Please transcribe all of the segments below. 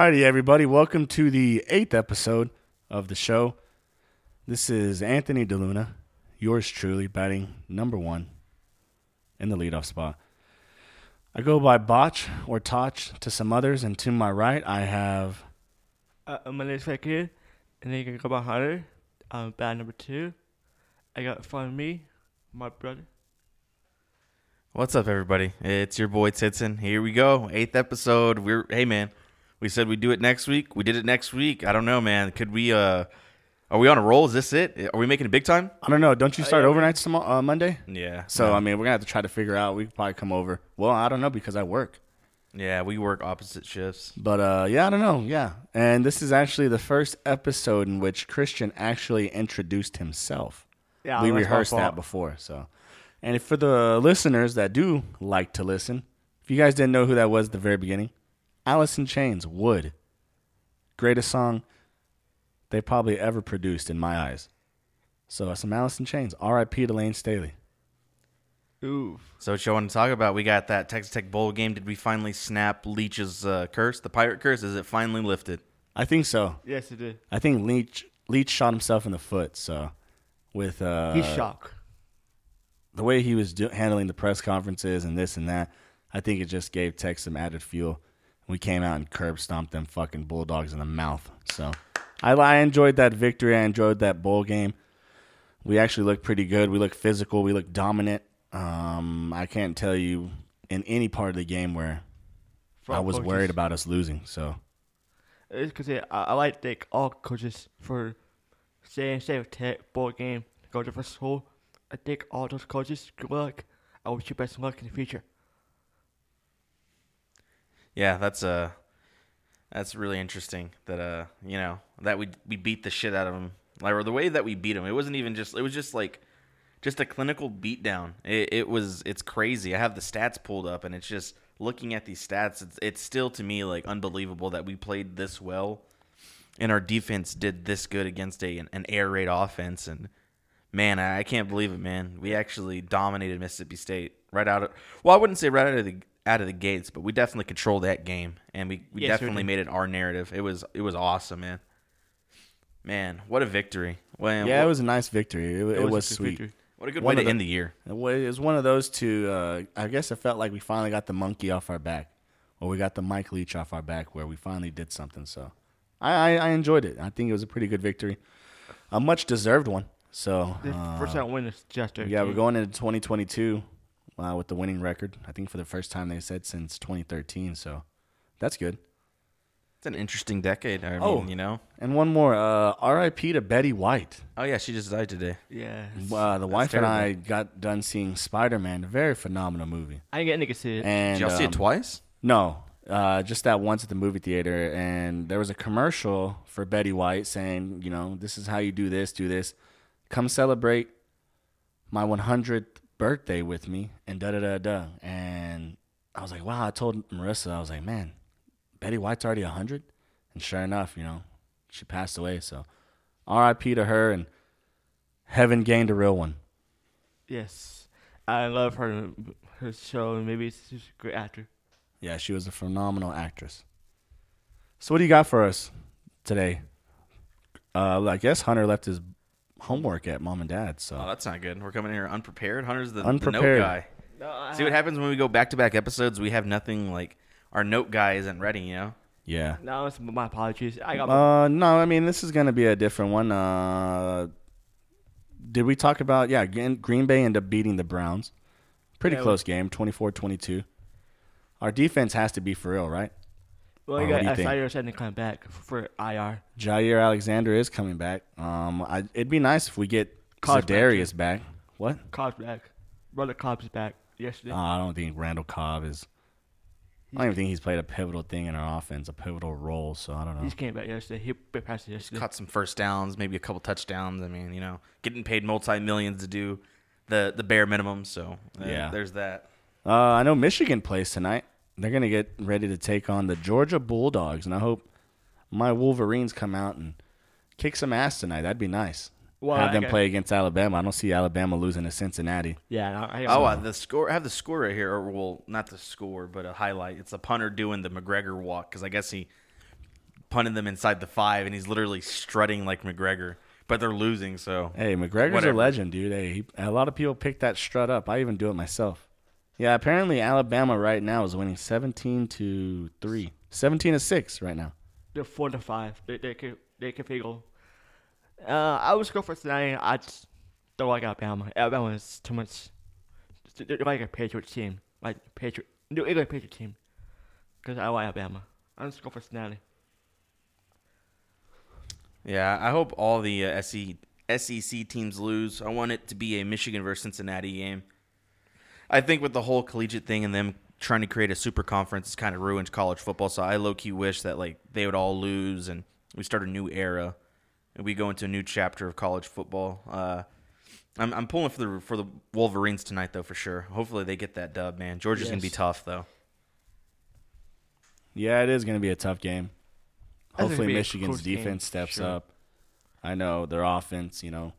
Alrighty, everybody. Welcome to the eighth episode of the show. This is Anthony DeLuna, yours truly, batting number one in the leadoff spot. I go by Botch or Toch to some others, and to my right, I have Uh, my name's Fakir, and then you can go by Hunter. Um, bad number two. I got in front me, my brother. What's up, everybody? It's your boy Titson. Here we go, eighth episode. We're hey man, we said we'd do it next week. We did it next week. I don't know, man. Could we? uh Are we on a roll? Is this it? Are we making it big time? I don't know. Don't you start overnights tomorrow, uh, Monday? Yeah. So no. I mean, we're gonna have to try to figure out. We could probably come over. Well, I don't know because I work. yeah, we work opposite shifts. But uh, yeah, I don't know. Yeah, and this is actually the first episode in which Christian actually introduced himself. Yeah, we that's my rehearsed that before. So, and for the listeners that do like to listen, if you guys didn't know who that was at the very beginning, Alice in Chains, Would, greatest song they probably ever produced in my eyes. So some Alice in Chains. R.I.P. to Layne Staley. Ooh. So what you want to talk about? We got that Texas Tech bowl game. Did we finally snap Leach's uh, curse, the pirate curse? Is it finally lifted? I think so. Yes, it did. I think Leach Leach shot himself in the foot. So with uh, He's shocked. the way he was do- handling the press conferences and this and that, I think it just gave Tech some added fuel. We came out and curb stomped them fucking Bulldogs in the mouth. So I, I enjoyed that victory. I enjoyed that bowl game. We actually looked pretty good. We looked physical. We looked dominant. Um, I can't tell you in any part of the game where I was coaches. worried about us losing. So It's because I, I like to thank all coaches for staying safe with Tech bowl game, go to first school. I thank all those coaches. Good luck. I wish you best luck in the future. Yeah, that's uh that's really interesting that uh you know that we we beat the shit out of them like or the way that we beat them. It wasn't even just it was just like just a clinical beatdown. It, it was it's crazy. I have the stats pulled up and it's just looking at these stats. It's it's still to me like unbelievable that we played this well and our defense did this good against a an air raid offense and man I, I can't believe it man we actually dominated mississippi state right out of well i wouldn't say right out of the out of the gates but we definitely controlled that game and we, we Yes, definitely made it our narrative it was it was awesome man man what a victory well, yeah, what, it was a nice victory. It, it was, a good sweet. victory. what a good one way to the- end the year It was one of those two. Uh, I guess it felt like we finally got the monkey off our back, or we got the Mike Leach off our back, where we finally did something. So, I, I, I enjoyed it. I think it was a pretty good victory, a much deserved one. So, uh, first time win is just yeah, we're going into 2022 uh, with the winning record. I think for the first time they said since 2013. So, that's good. it's an interesting decade i Oh. mean you know And one more. Uh, R.I.P. to Betty White. oh yeah she just died today Yeah. Uh, the wife and. I got done seeing Spider Man. A very phenomenal movie. I ain't get niggas see it. And did y'all see um, it twice No, uh, just that once at the movie theater, and there was a commercial for Betty White saying, you know, this is how you do this, do this. Come celebrate my 100th birthday with me, and da da da da. And I was like, wow. I told Marissa, I was like, man, Betty White's already 100, and sure enough, you know, she passed away. So, R.I.P. to her, and heaven gained a real one. yes. I love her her show and maybe she's a great actor. Yeah, she was a phenomenal actress. So, what do you got for us today? Uh, I guess Hunter left his homework at mom and dad. So oh So, that's not good we're coming in here unprepared hunter's the, Unprepared. the note guy See what happens when we go back to back episodes? We have nothing like our note guy isn't ready, you know? yeah. No, it's my apologies. I got my Uh, no, I mean this is gonna be a different one. Uh, did we talk about? Yeah, Green Green Bay ended up beating the Browns. Pretty Yeah, close game, 24-22. Our defense has to be for real, right? Well, Uh, you what got do you think? Isaiah said to come back for, for IR. Jaire Alexander is coming back. Um, I, it'd be nice if we get Cobb's back, back. What? Cobb's back. Brother Cobb's back yesterday. Uh, I don't think Randall Cobb is. I don't even think he's played a pivotal thing in our offense, a pivotal role. So I don't know. He just came back yesterday. He bit past it yesterday. Caught some first downs, maybe a couple touchdowns. I mean, you know, getting paid multi millions to do the the bare minimum. So uh, Yeah. there's that. Uh, I know Michigan plays tonight. They're gonna get ready to take on the Georgia Bulldogs, and I hope my Wolverines come out and kick some ass tonight. That'd be nice. Well, Have them got- play against Alabama. I don't see Alabama losing to Cincinnati. Yeah. I, I, Oh, uh, the score. I have the score right here. Or well, not the score, but a highlight. It's a punter doing the McGregor walk because I guess he punted them inside the five, and he's literally strutting like McGregor, but they're losing. So Hey, McGregor's Whatever. a legend, dude. Hey, he, a lot of people pick that strut up. I even do it myself. Yeah, apparently Alabama right now is winning 17 to 3. 17 to 6 right now. They're four to five. They they can they can figure. Uh, I was go for Cincinnati. I just don't like Alabama. Alabama is too much. They're like a Patriot team, like Patriot New England Patriot team. Cause I like Alabama. I'm just go for Cincinnati. yeah, I hope all the uh, SEC SEC teams lose. I want it to be a Michigan versus Cincinnati game. I think with the whole collegiate thing and them trying to create a super conference, it's kind of ruined college football. So I low key wish that like they would all lose and we start a new era and we go into a new chapter of college football. Uh, I'm I'm pulling for the for the Wolverines tonight though for sure. Hopefully they get that dub, man. Georgia's gonna be tough though. Yeah, it is going to be a tough game. Hopefully Michigan's close game, defense steps sure. up. I know their offense, you know,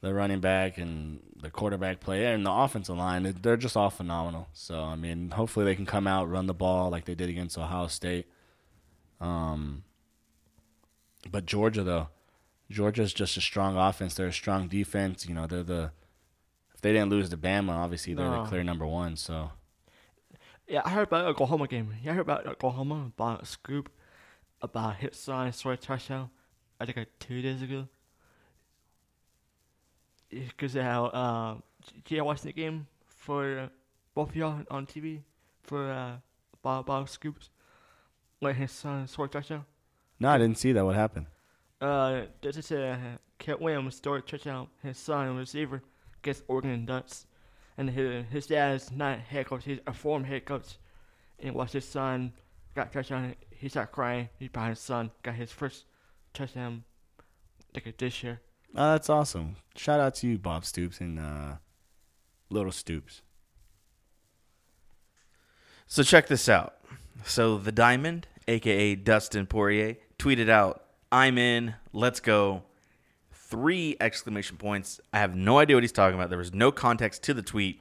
the running back and the quarterback play and the offensive line, they're just all phenomenal. So, I mean, hopefully they can come out, run the ball like they did against Ohio State. Um, but Georgia, though, Georgia's just a strong offense. They're a strong defense. You know, they're the if they didn't lose to Bama, obviously they're the clear number one. So Yeah, I heard about Oklahoma game. Yeah, I heard about Oklahoma about a scoop about hit sign score touchdown. I think like two days ago. Because how uh, did you watch the game for both of y'all on TV for uh, about about scoops? Like his son scored touchdown. no, I didn't see that. What happened? Uh, this is uh, Kent Williams scored touchdown. His son receiver against Oregon Ducks, and his his dad is not head coach. He's a former head coach. And watched his son got touchdown. He started crying. He behind his son got his first touchdown like this year. Oh, that's awesome. Shout out to you, Bob Stoops and uh, Little Stoops. So check this out. So the Diamond, aka Dustin Poirier, tweeted out, "I'm in. Let's go." Three exclamation points. I have no idea what he's talking about. There was no context to the tweet.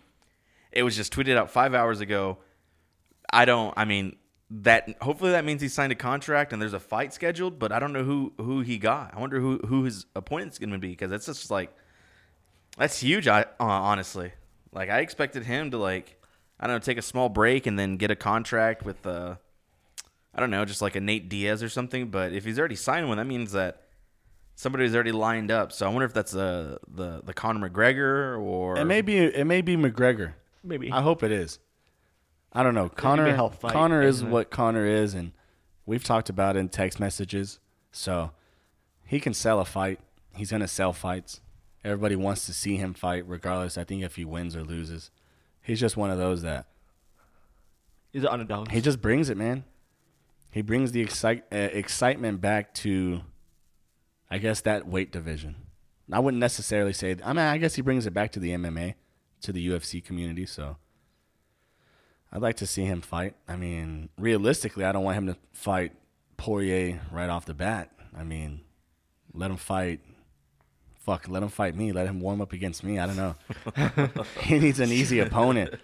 It was just tweeted out five hours ago. I don't. I mean, that. Hopefully, that means he signed a contract and there's a fight scheduled. But I don't know who who he got. I wonder who who his opponent's going to be because that's just like that's huge. I uh, honestly, like, I expected him to like, I don't know, take a small break and then get a contract with, uh, I don't know, just like a Nate Diaz or something. But if he's already signed one, that means that somebody's already lined up. So I wonder if that's uh, the the Conor McGregor or It may be it may be McGregor. Maybe. I hope it is. I don't know. Conor fight, Conor is it? what Conor is, and we've talked about it in text messages. So he can sell a fight. He's gonna sell fights. Everybody wants to see him fight, regardless. I think if he wins or loses, he's just one of those that He's an underdog. he just brings it, man. He brings the excite, uh, excitement back to, I guess, that weight division. I wouldn't necessarily say. I mean, I guess he brings it back to the MMA, to the UFC community. So, I'd like to see him fight. I mean, realistically, I don't want him to fight Poirier right off the bat. I mean, let him fight. Fuck, let him fight me. Let him warm up against me. I don't know. he needs an easy opponent.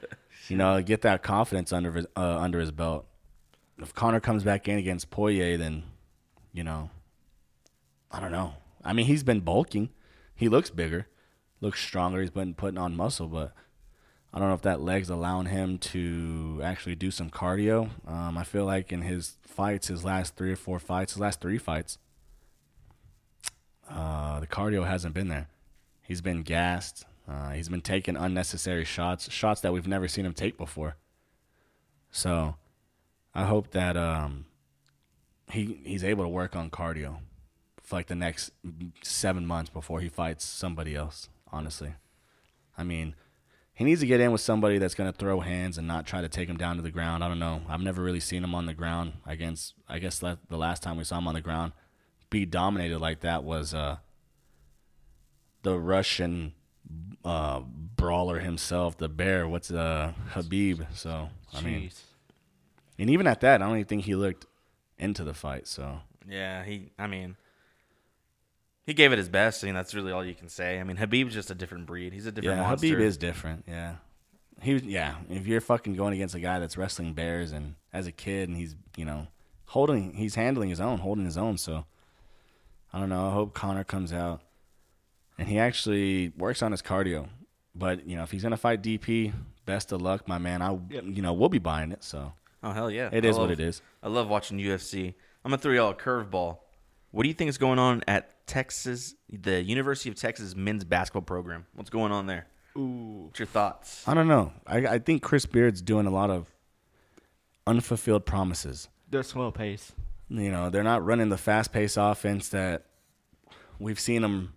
You know, get that confidence under his uh, under his belt. If Conor comes back in against Poirier, then you know, I don't know. I mean, he's been bulking. He looks bigger, looks stronger. He's been putting on muscle, but I don't know if that leg's allowing him to actually do some cardio. Um, I feel like in his fights, his last three or four fights, his last three fights, uh, the cardio hasn't been there. He's been gassed. Uh, he's been taking unnecessary shots, shots that we've never seen him take before. So, I hope that um, he he's able to work on cardio for like the next seven months before he fights somebody else. Honestly, I mean, he needs to get in with somebody that's going to throw hands and not try to take him down to the ground. I don't know. I've never really seen him on the ground. Against, I guess the last time we saw him on the ground be dominated like that was uh, the Russian uh, brawler himself, the bear. What's uh, Khabib? So I mean, Jeez. and even at that, I don't even think he looked into the fight. So Yeah, he. I mean, he gave it his best. I mean, that's really all you can say. I mean, Khabib's just a different breed. He's a different yeah, monster. Khabib is different. Yeah, he was. Yeah, if you're fucking going against a guy that's wrestling bears and as a kid and he's you know holding. He's handling his own, holding his own. So I don't know. I hope Conor comes out and he actually works on his cardio. But you know, if he's gonna fight DP, best of luck, my man. I Yep. you know we'll be buying it. So Oh hell yeah! it I is love- what it is. I love watching UFC. I'm gonna throw y'all a curveball. What do you think is going on at Texas, the University of Texas men's basketball program? What's going on there? Ooh. What's your thoughts? I don't know. I I think Chris Beard's doing a lot of unfulfilled promises. They're slow pace. You know, they're not running the fast paced offense that we've seen them.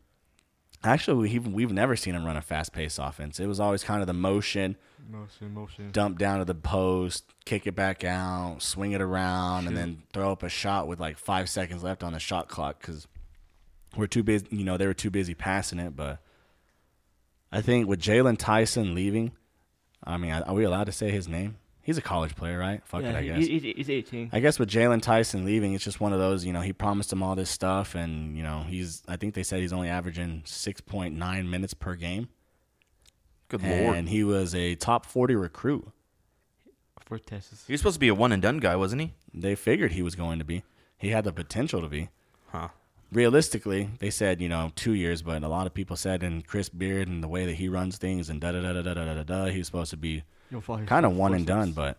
Actually, we've, we've never seen him run a fast paced offense. It was always kind of the motion, Motion, motion. dump down to the post, kick it back out, swing it around, and then throw up a shot with like five seconds left on the shot clock because we're too busy. You know, they were too busy passing it. But I think with Jaylon Tyson leaving, I mean, are we allowed to say his name? He's a college player, right? Fuck yeah, it, I he, guess. He's 18. I guess with Jaylon Tyson leaving, it's just one of those, you know, he promised him all this stuff, and, you know, he's, I think they said he's only averaging 6.9 minutes per game. Good and lord. And he was a top 40 recruit. For Texas. He was supposed to be a one and done guy, wasn't he? They figured he was going to be. He had the potential to be. Huh. Realistically, they said, you know, two years, but a lot of people said, and Chris Beard and the way that he runs things and da da da da da da da, he was supposed to be kind of one and done, but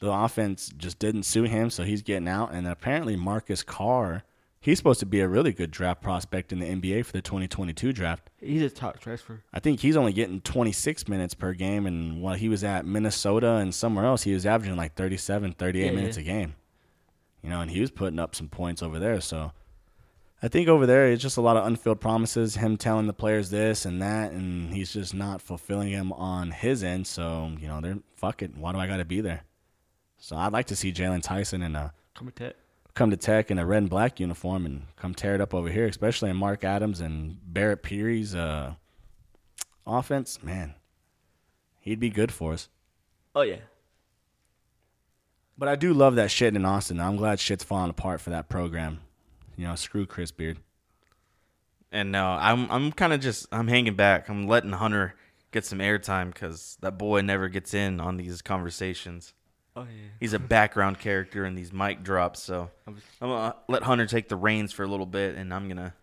the offense just didn't suit him, so he's getting out. And apparently, Marcus Carr, he's supposed to be a really good draft prospect in the NBA for the 2022 draft. he's a top transfer. I think he's only getting 26 minutes per game, and while he was at Minnesota and somewhere else, he was averaging like 37, 38 Yeah, minutes yeah. a game. You know, and he was putting up some points over there. So I think over there, it's just a lot of unfilled promises, him telling the players this and that, and he's just not fulfilling them on his end. So, you know, they're fuck it. Why do I got to be there? So I'd like to see Jaylon Tyson in a Come with that. come to Tech in a red and black uniform and come tear it up over here, especially in Mark Adams and Barret Peery's uh, offense. Man, he'd be good for us. Oh yeah. But I do love that shit in Austin. I'm glad shit's falling apart for that program. You know, screw Chris Beard. And no, I'm I'm kind of just I'm hanging back. I'm letting Hunter get some airtime because that boy never gets in on these conversations. Oh yeah. He's a background character in these mic drops, so I was- I'm gonna let Hunter take the reins for a little bit, and I'm gonna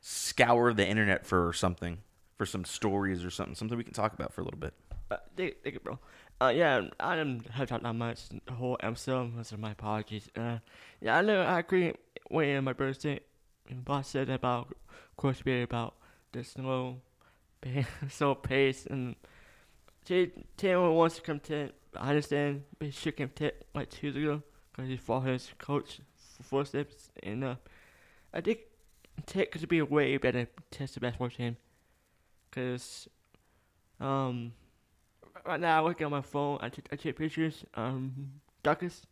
scour the internet for something, for some stories or something, something we can talk about for a little bit. Uh, thank, thank you, bro. Uh, yeah, I didn't have talked that much the whole episode. So my apologies. Uh, yeah, I know I agree when my said, and boss said about Beard about the slow, slow pace, and Jay Taylor wants to come to. I understand, but he should come to like two years ago because he followed his coach for four steps, and uh, I think Tech could be a way better test the basketball team, cause um right now I look at my phone. I, take pictures. Um, Douglas,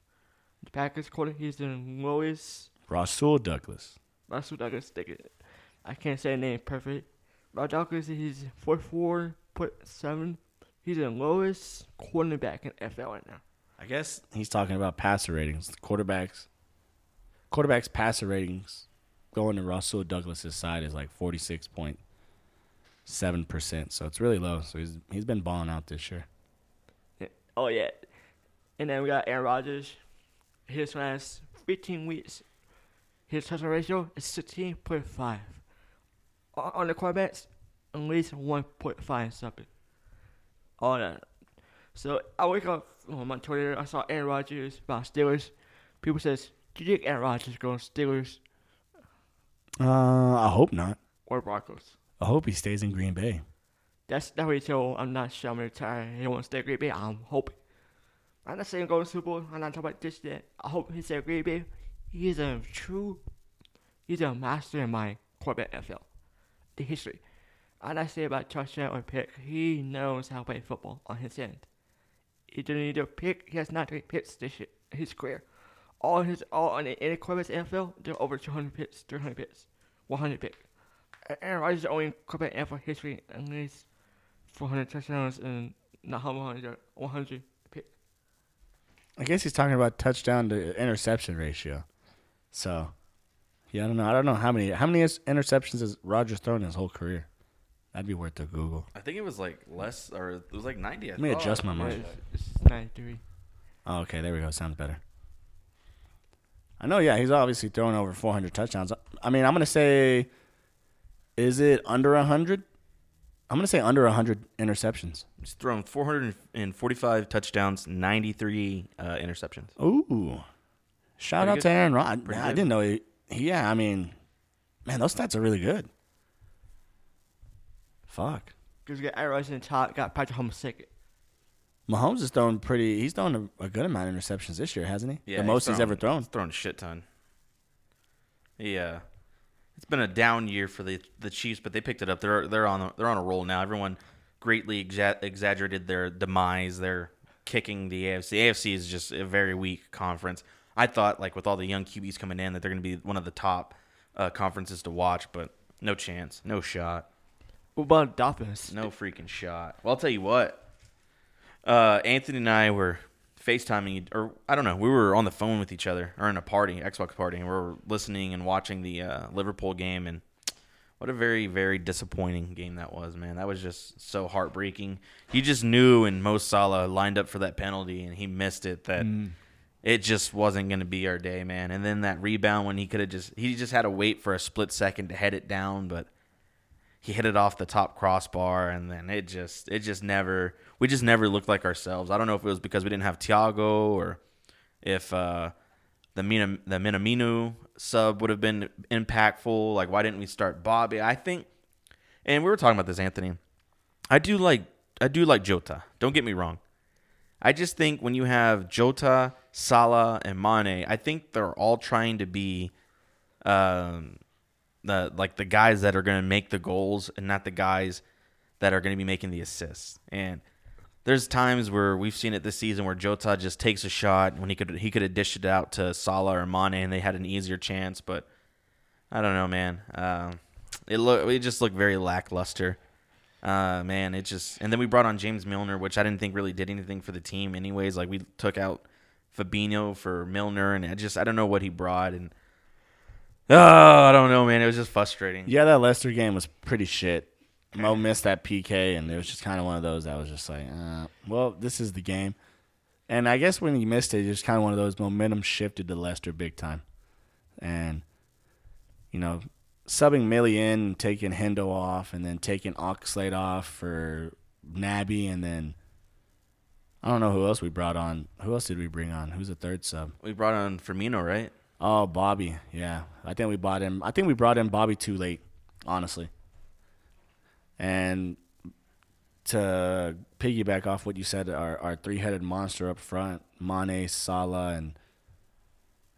the Packers quarter. He's the lowest. Rasul Douglas. Russell Douglas. Take it. I can't say the name perfect. But Douglas is four four point seven. He's the lowest quarterback in NFL right now. I guess he's talking about passer ratings. Quarterbacks, quarterbacks passer ratings going to Russell Douglas's side is like forty six point seven percent. So it's really low. So he's he's been balling out this year. Oh yeah, and then we got Aaron Rodgers. His last 15 weeks, his touchdown ratio is 16.5. On the quarterbacks, at least 1.5 something. All that. So I wake up on my Twitter. I saw Aaron Rodgers about Steelers. People says, "Do you think Aaron Rodgers goes Steelers Uh, I hope not. or Broncos?" I hope he stays in Green Bay. That's what he. I'm not sure I'm retired. He wants to stay at Green Bay. I'm hoping. I'm not saying go to Super Bowl. I'm not talking about this yet. I hope he stays at Green Bay. He's a true. He's a mastermind quarterback NFL. The history. And I say about touchdown or pick. He knows how to play football on his end. He didn't need a pick. He has not three picks this year his career. All his all on any quarterback's NFL, they're over 200 picks, 300 picks, 100 pick. Aaron Rodgers is the only quarterback in NFL history at least 400 touchdowns and not how 100, 100 pick. I guess he's talking about touchdown to interception ratio. So, yeah, I don't know. I don't know how many how many interceptions has Rodgers thrown in his whole career. That'd be worth a Google. I think it was like less, or it was like 90. I Let me thought. adjust my Yeah, mic. it's, it's 93. Oh, okay, there we go. Sounds better. I know. Yeah, he's obviously throwing over 400 touchdowns. I mean, I'm gonna say, is it under 100? I'm gonna say under 100 interceptions. He's thrown 445 touchdowns, 93 uh, interceptions. Ooh, shout Pretty out good. to Aaron. Pretty I good. didn't know he. Yeah, I mean, man, those stats are really good. Fuck. Because we got Aaron Rodgers in the top, got Patrick Mahomes second. Mahomes is throwing pretty. He's throwing a, a good amount of interceptions this year, hasn't he? Yeah, the most he's, ever thrown. He's thrown a shit ton. Yeah, uh, it's been a down year for the the Chiefs, but they picked it up. They're they're on a, they're on a roll now. Everyone greatly exa- exaggerated their demise. They're kicking the AFC. AFC is just a very weak conference. I thought like with all the young QBs coming in that they're going to be one of the top uh, conferences to watch, but no chance, no shot. What about Dolphins? No freaking shot. Well, I'll tell you what. Uh, Anthony and I were FaceTiming, or I don't know, we were on the phone with each other, or in a party, Xbox party, and we were listening and watching the uh, Liverpool game. And what a very, very disappointing game that was, man. That was just so heartbreaking. You just knew, and Mo Salah lined up for that penalty, and he missed it. That it just wasn't going to be our day, man. And then that rebound when he could have just, he just had to wait for a split second to head it down, but he hit it off the top crossbar and then it just it just never we just never looked like ourselves. I don't know if it was because we didn't have Thiago or if uh, the Mina, the Minamino sub would have been impactful. Like why didn't we start Bobby? I think and we were talking about this Anthony. I do like I do like Jota. Don't get me wrong. I just think when you have Jota, Salah, and Mane, I think they're all trying to be um, the like the guys that are going to make the goals and not the guys that are going to be making the assists. And there's times where we've seen it this season where Jota just takes a shot when he could he could have dished it out to Salah or Mane and they had an easier chance. But I don't know, man. Uh, it look it just looked very lackluster. Uh, man, it just and then we brought on James Milner, which I didn't think really did anything for the team, anyways. Like we took out Fabinho for Milner, and I just I don't know what he brought, and oh, I don't know, man. It was just frustrating. Yeah, that Leicester game was pretty shit. Mo missed that PK, and it was just kind of one of those that was just like, uh, well, this is the game. And I guess when he missed it, it was kind of one of those momentum shifted to Leicester big time. And, you know, subbing Millie in, and taking Hendo off, and then taking Oxlade off for Naby, and then I don't know who else we brought on. Who else did we bring on? Who's the third sub? We brought on Firmino, right? Oh, Bobby. Yeah. I think we bought him. I think we brought in Bobby too late, honestly. And to piggyback off what you said, our, our three headed monster up front, Mane, Salah, and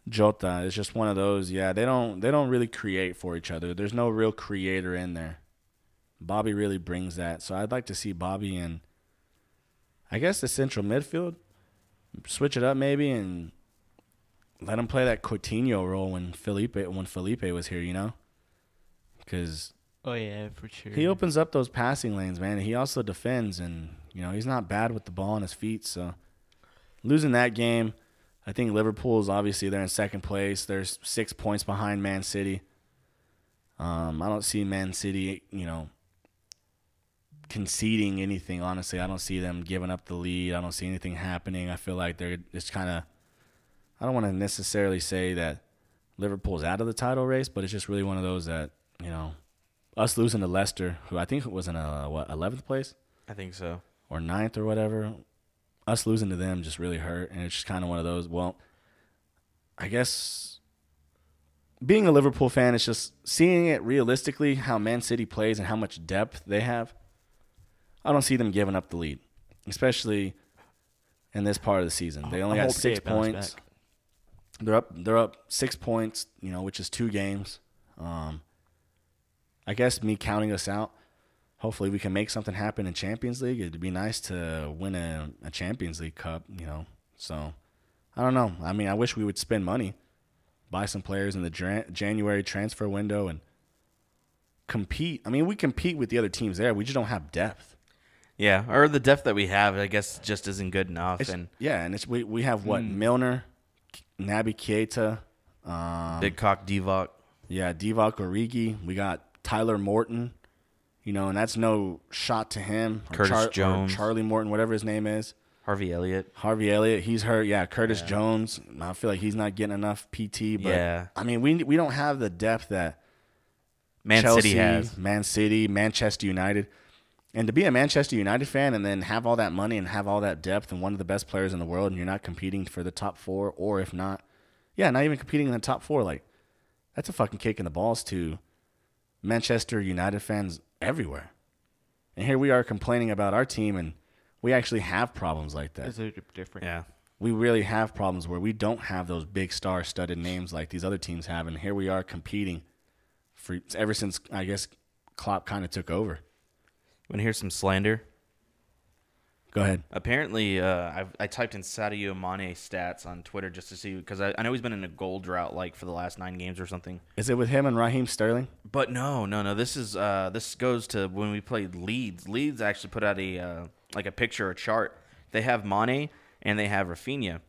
Jota, is just one of those. Yeah, they don't they don't really create for each other. There's no real creator in there. Bobby really brings that. So I'd like to see Bobby in I guess the central midfield. Switch it up maybe and let him play that Coutinho role when Philippe when Philippe was here, you know? Cuz Oh yeah, for sure. he opens up those passing lanes, man. He also defends, and you know he's not bad with the ball on his feet. So losing that game, I think Liverpool is obviously they're in second place. There's six points behind Man City. Um, I don't see Man City, you know, conceding anything. Honestly, I don't see them giving up the lead. I don't see anything happening. I feel like they're just kind of. I don't want to necessarily say that Liverpool's out of the title race, but it's just really one of those that you know us losing to Leicester, who I think was in a what eleventh place I think so. or ninth or whatever, us losing to them just really hurt, and it's just kind of one of those. Well, I guess being a Liverpool fan is just seeing it realistically how Man City plays and how much depth they have. I don't see them giving up the lead, especially in this part of the season. They only got six points. back. They're up. They're up six points. You know, which is two games. Um, I guess me counting us out. Hopefully, we can make something happen in Champions League. It'd be nice to win a, a Champions League cup. You know, so I don't know. I mean, I wish we would spend money, buy some players in the Jan- January transfer window, and compete. I mean, we compete with the other teams there. We just don't have depth. Yeah, or the depth that we have, I guess, just isn't good enough. It's, and yeah, and it's we we have what Milner, Naby Keita, um, Big Cock Divock. Yeah, Divock Origi. We got Tyler Morton. You know, and that's no shot to him. Curtis or Jones. Charlie Morton, whatever his name is. Harvey Elliott. Harvey Elliott, he's hurt. Yeah, Curtis Yeah. Jones. I feel like he's not getting enough PT. But Yeah. I mean, we we don't have the depth that Man Chelsea City has. Man City, Manchester United. And to be a Manchester United fan and then have all that money and have all that depth and one of the best players in the world and you're not competing for the top four or if not, yeah, not even competing in the top four, like that's a fucking kick in the balls to Manchester United fans everywhere. And here we are complaining about our team and we actually have problems like that. It's a different. Yeah. We really have problems where we don't have those big star studded names like these other teams have and here we are competing for ever since I guess Klopp kind of took over. you Want to hear some slander? Go ahead. Apparently, uh, I've, I typed in Sadio Mane stats on Twitter just to see because I, I know he's been in a goal drought like for the last nine games or something. Is it with him and Raheem Sterling? But no, no, no. This is uh, this goes to when we played Leeds. Leeds actually put out a uh, like a picture, a chart. They have Mane and they have Raphinha,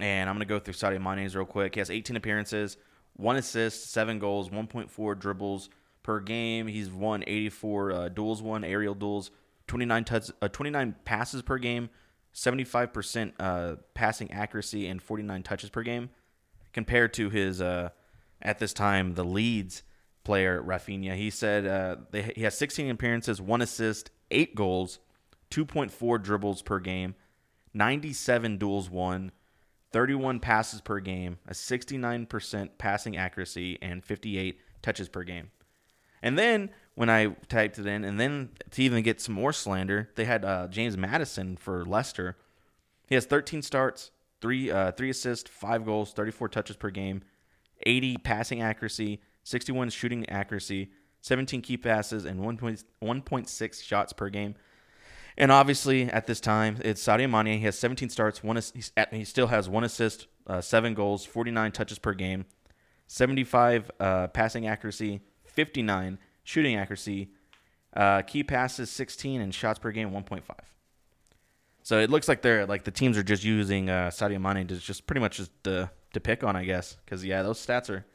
and I'm gonna go through Sadio Mane's real quick. He has 18 appearances, one assist, seven goals, 1.4 dribbles per game. He's won 84 uh, duels, won aerial duels, 29 touch, uh, 29 passes per game, 75% uh, passing accuracy, and 49 touches per game compared to his uh, at this time the Leeds player Raphinha. He said uh, they, he has 16 appearances, one assist, eight goals, 2.4 dribbles per game, 97 duels won, 31 passes per game, a 69% passing accuracy, and 58 touches per game. And then when I typed it in, and then to even get some more slander, they had uh, James Maddison for Leicester. He has 13 starts, three uh, three assists, five goals, 34 touches per game, 80 passing accuracy, 61 shooting accuracy, 17 key passes, and 1.1 1.6 shots per game. And obviously, at this time, it's Sadio Mane. He has 17 starts. One at, he still has one assist, uh, seven goals, 49 touches per game, 75 uh, passing accuracy, 59 shooting accuracy, uh, key passes 16, and shots per game 1.5. So it looks like they're like the teams are just using uh, Sadio Mane to just pretty much just to, to pick on, I guess, because yeah, those stats are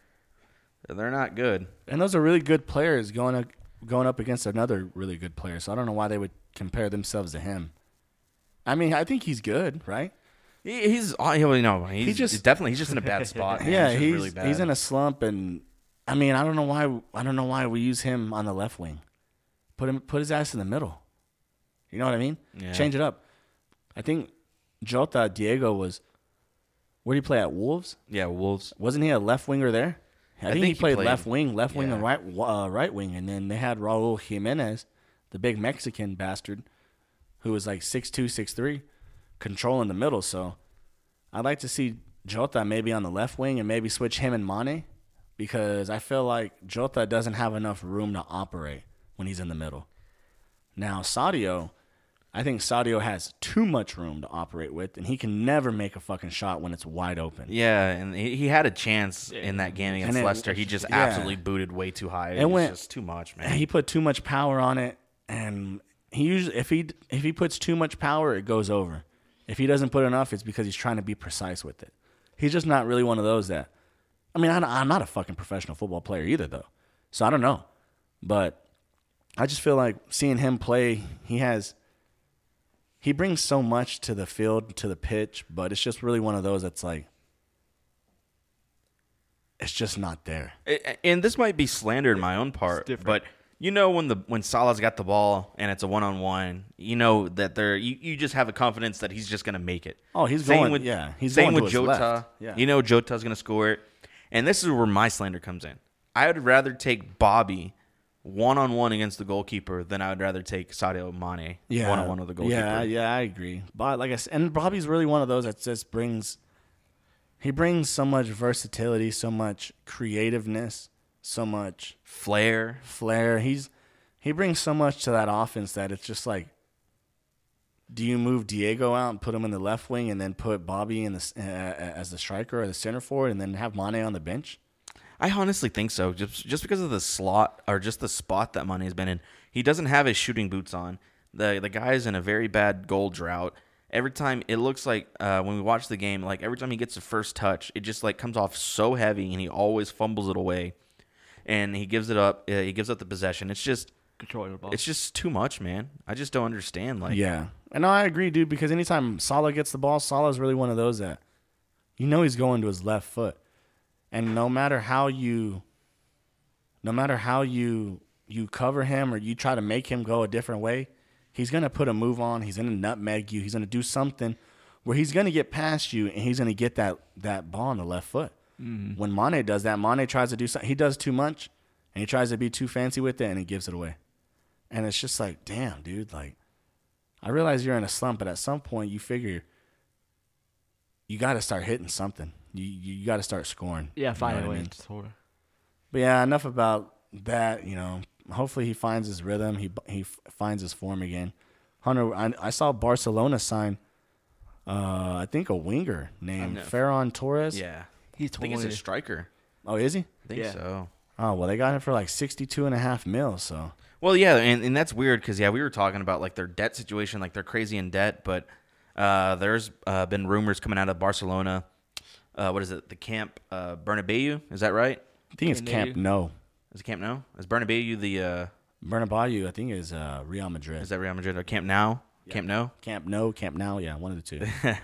they're not good. And those are really good players going up, going up against another really good player. So I don't know why they would compare themselves to him. I mean, I think he's good, right? He, he's uh, you know he's He just- just definitely he's just in a bad spot. man. yeah, just he's really bad. he's in a slump, and I mean, I don't know why. I don't know why we use him on the left wing. Put him, put his ass in the middle. You know what I mean? Yeah. Change it up. I think Jota Diego was. Where did he play at Wolves? yeah Wolves. Wasn't he a left winger there? I, think, he think he played, played- left wing, left wing, and right uh, right wing, and then they had Raul Jimenez, the big Mexican bastard, who was like six two, six three, controlling the middle. So, I'd like to see Jota maybe on the left wing and maybe switch him and Mane, because I feel like Jota doesn't have enough room to operate when he's in the middle. Now Sadio, I think Sadio has too much room to operate with, and he can never make a fucking shot when it's wide open. Yeah, and he, he had a chance in that game against it- Leicester. He just yeah. absolutely booted way too high. It, It was went- just too much, man. he put too much power on it, and he usually if he if he puts too much power, it goes over. If he doesn't put enough, it's because he's trying to be precise with it. He's just not really one of those that. I mean, I, I'm not a fucking professional football player either, though, so I don't know. But I just feel like seeing him play, he has. He brings so much to the field, to the pitch, but it's just really one of those that's like. It's just not there. And this might be slander in my own part, but you know when the when Salah's got the ball and it's a one on one, you know that they're you, you just have a confidence that he's just gonna make it. Oh, he's Same going- with yeah, he's same going to with his Jota. left. Yeah. You know Jota's gonna score it, and this is where my slander comes in. I would rather take Bobby one on one against the goalkeeper than I would rather take Sadio Mane one on one with the goalkeeper. Yeah, yeah, I agree. But like I said, and Bobby's really one of those that just brings. He brings so much versatility, so much creativeness, so much Flair. flair. He's he brings so much to that offense that it's just like. Do you move Diego out and put him in the left wing, and then put Bobby in the uh, as the striker or the center forward, and then have Mane on the bench? I honestly think so. Just just because of the slot or just the spot that Mane's been in, he doesn't have his shooting boots on. the The guy is in a very bad goal drought. Every time it looks like uh, when we watch the game, like every time he gets the first touch, it just like comes off so heavy, and he always fumbles it away, and he gives it up. Uh, he gives up the possession. It's just Controlling the ball. it's just too much, man. I just don't understand. Like Yeah, And no, I agree, dude. Because anytime Salah gets the ball, Salah is really one of those that you know he's going to his left foot, and no matter how you, no matter how you you cover him or you try to make him go a different way, he's gonna put a move on. He's gonna nutmeg you. He's gonna do something where he's gonna get past you and he's gonna get that that ball on the left foot. Mm-hmm. When Mane does that, Mane tries to do something. He does too much, and he tries to be too fancy with it, and he gives it away. And it's just like, damn, dude. Like, I realize you're in a slump, but at some point, you figure you got to start hitting something. You you, you got to start scoring. Yeah, You know find what a I mean? score. But yeah, enough about that. You know, hopefully he finds his rhythm. He he f- finds his form again. Hunter, I, I saw Barcelona sign, uh, I think a winger named know. Ferran Torres. Yeah. He's I think he's a striker. Oh, is he? I think Yeah. so. Oh well, they got him for like sixty-two and a half mil. So Well, yeah, and, and that's weird because yeah, we were talking about like their debt situation, like they're crazy in debt, but uh, there's uh, been rumors coming out of Barcelona. Uh, what is it? The Camp uh, Bernabeu? Is that right? I think it's Can Camp No. Is it Camp No? Is Bernabeu the? Uh, Bernabeu, I think is uh, Real Madrid. is that Real Madrid or Camp Now? Camp No. Camp No, Camp Now, yeah, one of the two.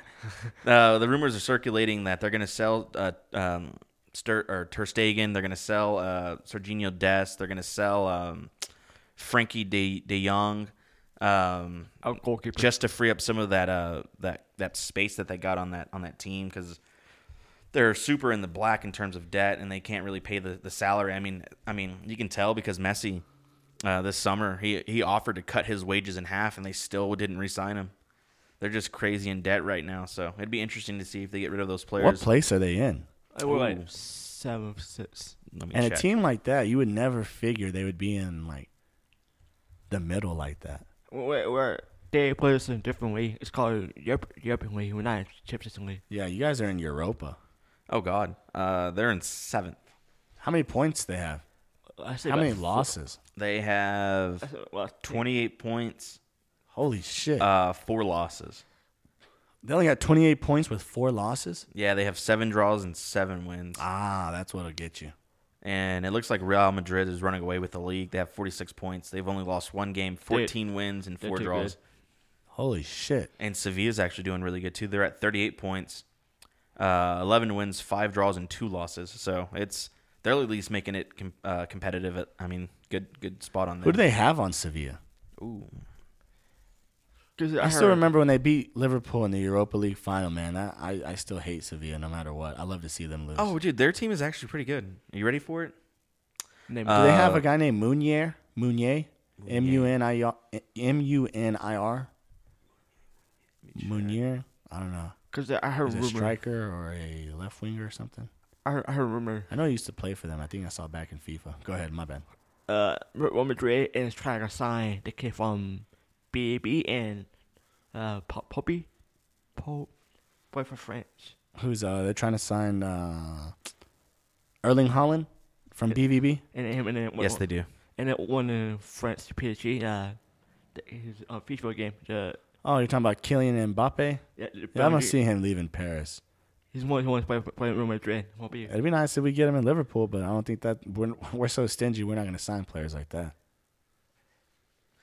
Uh, the rumors are circulating that they're going to sell uh, um, Stur- or Ter Stegen. They're going to sell uh, Serginho Dest. They're going to sell um, Frenkie De De Jong. Um, Our goalkeeper. just to free up some of that uh that that space that they got on that on that team because they're super in the black in terms of debt and they can't really pay the, the salary. I mean, I mean you can tell because Messi uh, this summer he he offered to cut his wages in half and they still didn't re-sign him. They're just crazy in debt right now, so it'd be interesting to see if they get rid of those players. what place are they in? I Ooh. seven, six. Let me And a team like that, you would never figure they would be in like the middle like that. Where, where they play us in a different way. It's called Europe, European League. We're not in Champions League. Yeah, you guys are in Europa. Oh God, uh, they're in seventh. How many points they have? I say How many four- losses? They have said, well, twenty-eight points, Holy shit! uh, four losses. they only got 28 points with four losses. Yeah, they have seven draws and seven wins. Ah, that's what'll get you. And it looks like Real Madrid is running away with the league. They have 46 points. They've only lost one game, 14 wins, and four draws. good. Holy shit! And Sevilla's actually doing really good, too. They're at 38 points, uh, 11 wins, five draws, and two losses. So it's they're at least making it com- uh, competitive. At, I mean, good good spot on them. Who do they have on Sevilla? Ooh. 'Cause I, I, still remember when they beat Liverpool in the Europa League final. Man, that, I I still hate Sevilla no matter what. I love to see them lose. Oh, dude, their team is actually pretty good. Are you ready for it? Name do they have uh, a guy named Munir? Munir, M U N I R M U N I R. Munir. I don't know. Because I heard Is it a striker or a left winger or something? I heard, I heard rumor. I know he used to play for them. I think I saw back in FIFA. Go ahead, my bad. Uh, Real Madrid is trying to sign the kid from BAB and uh Pop Poppy, Pope, boy for France. Who's uh? They're trying to sign uh, Erling Haaland from BVB. And him and then yes, they do. and it won in France to PSG. Uh, the, his uh, FIFA game. The Oh, you're talking about Kylian Mbappe? yeah, the Yeah, I don't Premier- see him leaving Paris. He's one who wants to play, play Real Madrid. Won't be. It'd be nice if we get him in Liverpool, but I don't think that we're we're so stingy. We're not going to sign players like that.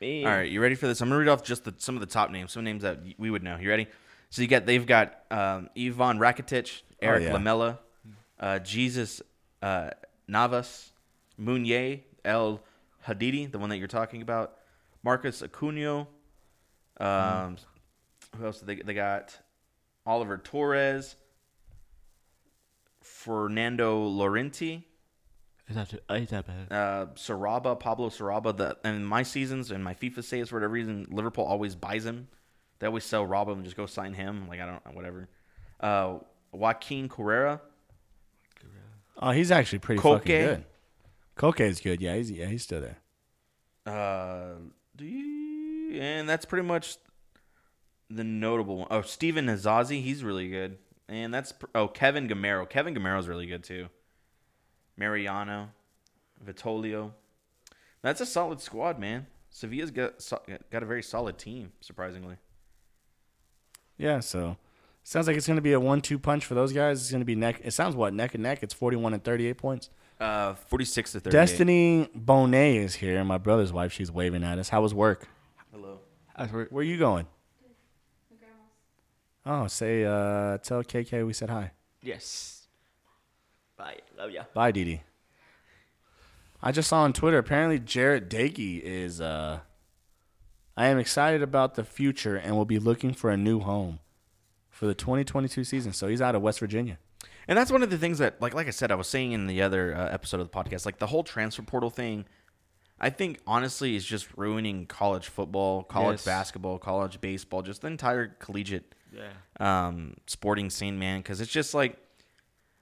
Me. All right, you ready for this? I'm gonna read off just the, some of the top names, some names that we would know. You ready? So you got they've got um, Ivan Rakitic, Erik yeah. Lamela, uh, Jesus uh, Navas, Munir, El Haddadi, the one that you're talking about, Marcos Acuña. Um, Who else? Did they they got Oliver Torres, Fernando Llorente, Is that too, uh, is that bad? uh, Sarabia, Pablo Sarabia. The and in my seasons and my FIFA saves for whatever reason, Liverpool always buys him. They always sell Robbo and just go sign him. Like I don't whatever. Uh, Joaquin Carrera, Oh, he's actually pretty Koke. fucking good. Koke is good. Yeah, he's yeah he's still there. uh, do you- and that's pretty much the notable one. Oh, Steven Nazazi, he's really good. And that's oh Kevin Gameiro. Kevin Gameiro's really good too. Mariano, Vitolo. That's a solid squad, man. Sevilla's got got a very solid team, surprisingly. Yeah, so sounds like it's going to be a one-two punch for those guys. It's going to be neck. It sounds what neck and neck. It's forty-one and thirty-eight points. Uh, forty-six to thirty. Destiny Bonet is here. My brother's wife. She's waving at us. How was work? Hello. That's where Where you going? Oh, say uh, tell KK we said hi. Yes. Bye. Love ya. Bye, Dee Dee. I just saw on Twitter. Apparently, Jarret Doege is. Uh, I am excited about the future and will be looking for a new home for the 2022 season. So he's out of West Virginia. And that's one of the things that, like, like I said, I was saying in the other uh, episode of the podcast, like the whole transfer portal thing. I think honestly is just ruining college football, college Yes. basketball, college baseball, just the entire collegiate Yeah. um, sporting scene, man. Because it's just like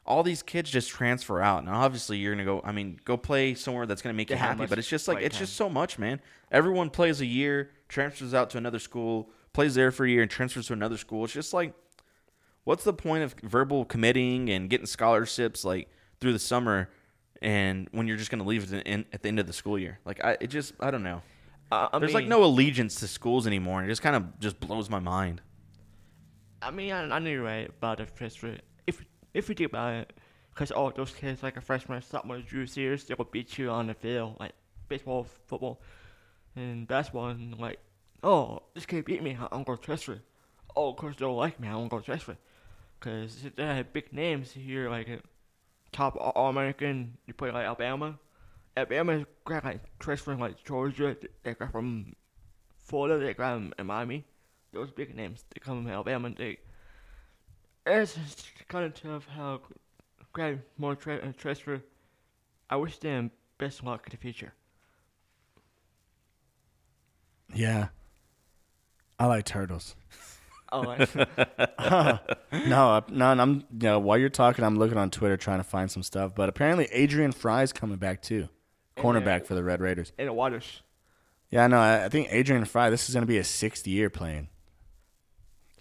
all these kids just transfer out, and obviously you're gonna go. I mean, go play somewhere that's gonna make you have happy. But it's just like it's time. just so much, man. Everyone plays a year, transfers out to another school, plays there for a year, and transfers to another school. It's just like, what's the point of verbal committing and getting scholarships like through the summer, and when you're just gonna leave at the end, at the end of the school year? Like, I it just I don't know. Uh, I There's like no allegiance to schools anymore, and it just kind of just blows my mind. I mean, I, I you're right about the transfer. If if you think about it, because all those kids, like a freshman, sophomore, junior years, they will beat you on the field, like baseball, football, and basketball, and like, oh, this kid beat me, I'm gonna transfer. Oh, of course they don't like me, I'm gonna transfer. Because they have big names here, like top All American. You play like Alabama. Alabama got like transferring like Georgia. They got from Florida. They got in Miami those big names they come from Alabama. They it's kind of tough how grab more tra- uh, transfer. I wish them best luck in the future. Yeah. I like turtles. Oh, like, no, no, I'm you know while you're talking, I'm looking on Twitter trying to find some stuff. But apparently, Adrian Frye's coming back too, cornerback for the Red Raiders. waters. Yeah, no, I, I think Adrian Frye. This is going to be his sixth year playing.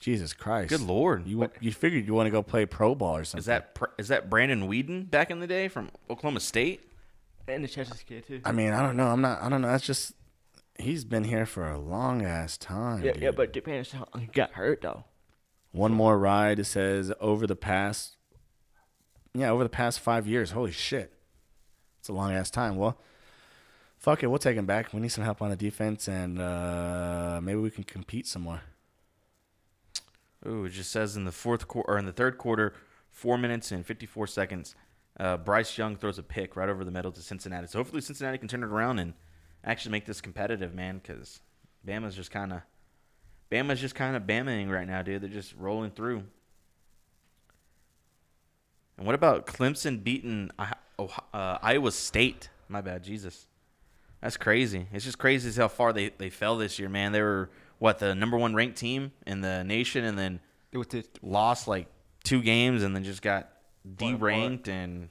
Jesus Christ! Good lord, You wa- you figured you want to go play pro ball or something? Is that Pr- is that Brandon Weeden back in the day from Oklahoma State? And the Texas kid too. I mean, I don't know. I'm not. I don't know. That's just. He's been here for a long ass time. yeah, dude. yeah, but it depends how he got hurt though. One more ride. It says over the past. Yeah, over the past five years. Holy shit, it's a long ass time. Well, fuck it. We'll take him back. We need some help on the defense, and uh, maybe we can compete some more. Ooh, it just says in the fourth quarter or in the third quarter, four minutes and fifty four seconds. Uh, Bryce Young throws a pick right over the middle to Cincinnati. So hopefully Cincinnati can turn it around and actually make this competitive, man. Because Bama's just kind of, Bama's just kind of Bamaing right now, dude. They're just rolling through. And what about Clemson beating Ohio- uh, Iowa State? My bad, Jesus. That's crazy. It's just crazy as how far they, they fell this year, man. They were what the number one ranked team in the nation, and then It was the lost like two games, and then just got Falling apart. deranked. And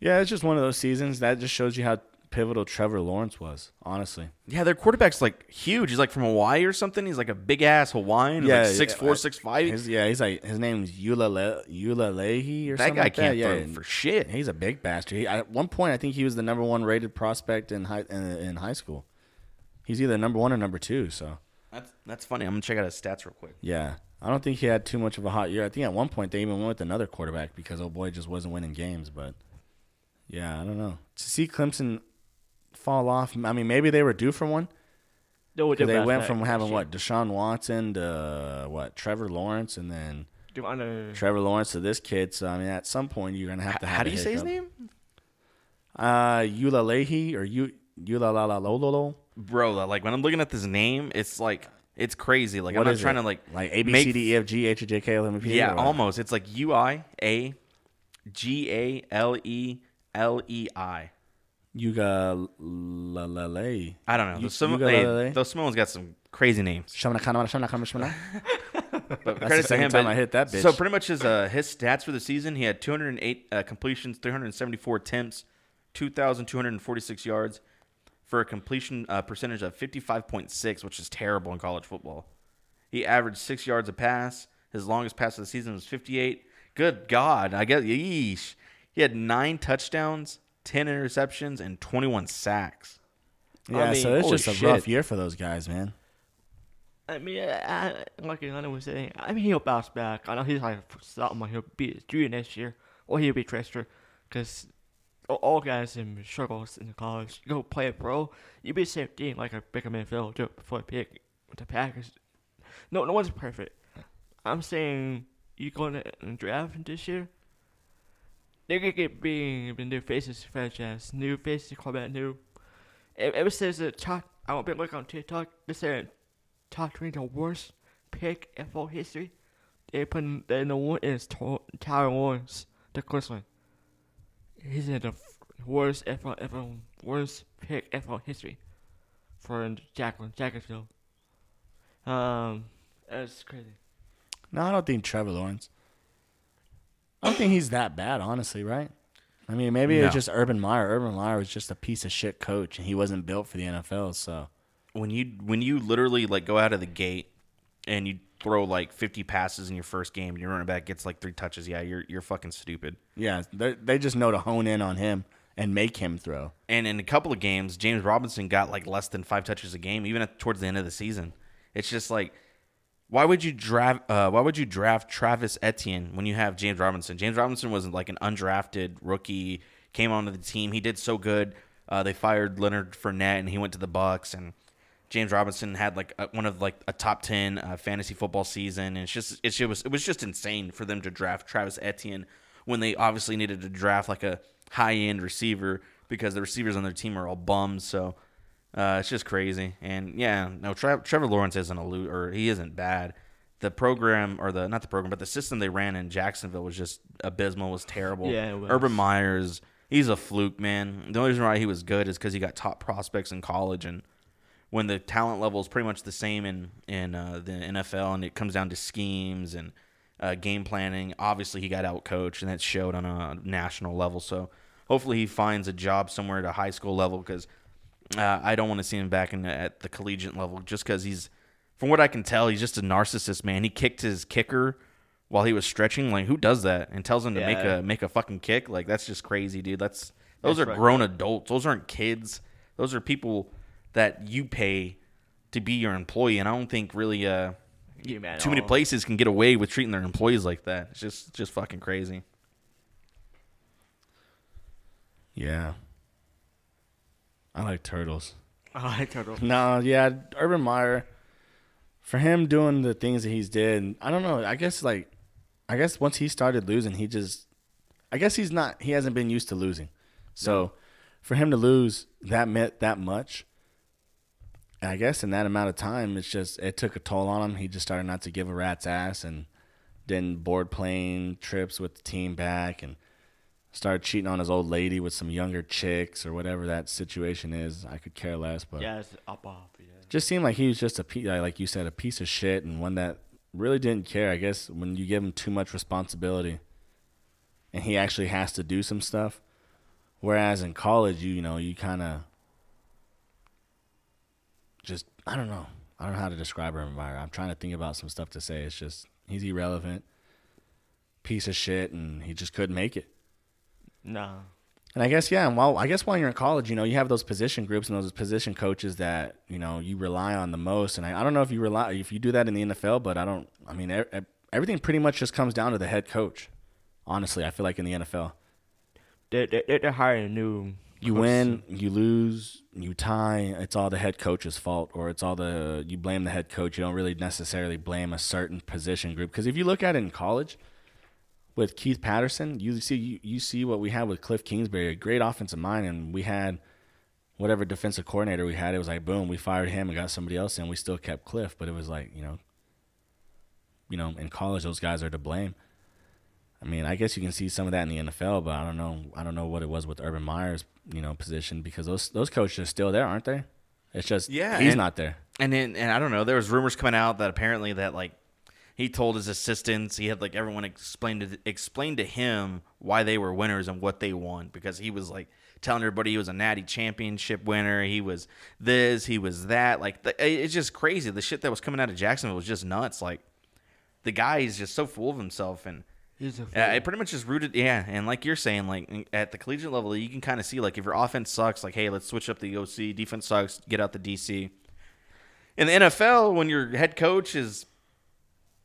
Yeah, it's just one of those seasons that just shows you how pivotal Trevor Lawrence was. Honestly. yeah, their quarterback's like huge. He's like from Hawaii or something. He's like a big ass Hawaiian. Yeah, like six yeah, four, I- six five. His, yeah, he's like his name's Eula Le, Eula Leahy or That something guy like can't. Yeah, throw and for shit. He's a big bastard. He, at one point, I think he was the number one rated prospect in high in, in high school. He's either number one or number two. So That's that's funny. I'm gonna check out his stats real quick. yeah, I don't think he had too much of a hot year. I think at one point they even went with another quarterback because old boy just wasn't winning games. But yeah, I don't know. To see Clemson fall off, I mean, maybe they were due for one. they, were 'Cause the they went from having what Deshaun Watson to uh, what Trevor Lawrence, and then They were under Trevor Lawrence to this kid. So I mean, at some point you're gonna have to have. How do you say his name, Uh, Eula Leahy or you Eula la la lo lo lo. Bro? Like when I'm looking at this name, it's like it's crazy. Like What I'm not is trying it? to like like A B make- C D E F G H I J K L M N P. Yeah, or almost. It's like U I A G A L E L E I. Yuga la la lay. I don't know. You- Those Samo- Ugalele? hey, those Samoans got some crazy names. Shamana kana shamana kana shamana. But That's credit the to second him, time but- I hit that bitch. So pretty much his uh, his stats for the season, he had 208 uh, completions, 374 attempts, 2,246 yards, for a completion uh, percentage of 55.6, which is terrible in college football. He averaged six yards a pass. His longest pass of the season was 58. Good God, I guess. Yeesh. He had nine touchdowns, 10 interceptions, and 21 sacks. Yeah, I mean, so it's just a shit. rough year for those guys, man. I mean, I, I, like Ilana was saying, I mean, he'll bounce back. I know he's like sophomore. He'll be a junior next year, or he'll be transfer. Because all, guys in struggles in college. Go play a pro, you be the same thing like a Baker Mayfield do it before the pick the Packers. No, no one's perfect. I'm saying you going to draft this year. They're gonna get in new faces franchise, new faces quarterback, new. It, ever since the top, I won't be looking on TikTok. They said top three the worst pick in full history. They put the one is Tyler Lawrence, the one. He's in the worst NFL ever worst pick NFL history for Jacqueline Jacksonville. Um, that's crazy. No, I don't think Trevor Lawrence. I don't think he's that bad, honestly, right? I mean, maybe No. it's just Urban Meyer. Urban Meyer was just a piece of shit coach, and he wasn't built for the NFL. So when you when you literally like go out of the gate and you throw like 50 passes in your first game and your running back gets like three touches, yeah, you're you're fucking stupid. yeah, they they just know to hone in on him and make him throw. And in a couple of games, James Robinson got like less than five touches a game, even at, towards the end of the season. It's just like, why would you draft? Uh, why would you draft Travis Etienne when you have James Robinson? James Robinson was like an undrafted rookie, came onto the team. He did so good. Uh, they fired Leonard Fournette, and he went to the Bucks. And James Robinson had like a, one of like a top ten uh, fantasy football season. And it's just it's, it was it was just insane for them to draft Travis Etienne when they obviously needed to draft like a high end receiver because the receivers on their team are all bums. So uh, it's just crazy. And yeah, no, Tra- Trevor Lawrence isn't a loot or he isn't bad. The program or the not the program, but the system they ran in Jacksonville was just abysmal. Was terrible. Yeah, it was. Urban Meyers, he's a fluke, man. The only reason why he was good is because he got top prospects in college and. When the talent level is pretty much the same in in uh, the NFL, and it comes down to schemes and uh, game planning. Obviously, he got out coached, and that showed on a national level. So hopefully, he finds a job somewhere at a high school level because uh, I don't want to see him back in the, at the collegiate level just because he's, from what I can tell, he's just a narcissist, man. He kicked his kicker while he was stretching. Like, who does that and tells him to make a make a fucking kick? Like, that's just crazy, dude. That's those That's are right. grown adults. Those aren't kids. Those are people that you pay to be your employee, and I don't think really. Uh, You man, too many places can get away with treating their employees like that. It's just just fucking crazy. Yeah, I like turtles. I like turtles. No, yeah, Urban Meyer, for him doing the things that he's did, I don't know. I guess like, I guess once he started losing, he just, I guess he's not, he hasn't been used to losing. So, for him to lose that meant that much, and I guess in that amount of time, it's just it took a toll on him. He just started not to give a rat's ass and didn't board plane trips with the team back and started cheating on his old lady with some younger chicks or whatever that situation is. I could care less, but Yeah, it's up off. Yeah. just seemed like he was just a piece, like you said, a piece of shit, and one that really didn't care. I guess when you give him too much responsibility, and he actually has to do some stuff, whereas in college, you you know, you kind of I don't know, I don't know how to describe Urban Meyer. I'm trying to think about some stuff to say. It's just he's irrelevant, piece of shit, and he just couldn't make it. No. And I guess yeah, and while I guess while you're in college, you know, you have those position groups and those position coaches that you know you rely on the most. And I, I don't know if you rely if you do that in the NFL, but I don't. I mean, e- everything pretty much just comes down to the head coach. Honestly, I feel like in the NFL, They, they, they're hiring a new. You win, you lose, you tie. It's all the head coach's fault, or it's all the you blame the head coach. You don't really necessarily blame a certain position group because if you look at it in college. With Keith Patterson, you see you, you see what we had with Cliff Kingsbury, a great offensive mind, and we had whatever defensive coordinator we had, it was like boom, we fired him and got somebody else in. We still kept Cliff, but it was like you know, you know, in college those guys are to blame. I mean, I guess you can see some of that in the NFL, but I don't know. I don't know what it was with Urban Meyer's you know position because those those coaches are still there, aren't they? It's just Yeah, he's and- not there. And then and I don't know, there was rumors coming out that apparently that like he told his assistants, he had like everyone explain to explain to him why they were winners and what they won because he was like telling everybody he was a natty championship winner, he was this, he was that. Like the, it's just crazy. The shit that was coming out of Jacksonville was just nuts. Like the guy is just so full of himself and Yeah, it pretty much just rooted. Yeah, and like you're saying, like at the collegiate level, you can kind of see like if your offense sucks, like hey, let's switch up the OC. Defense sucks, get out the DC. In the NFL, when your head coach is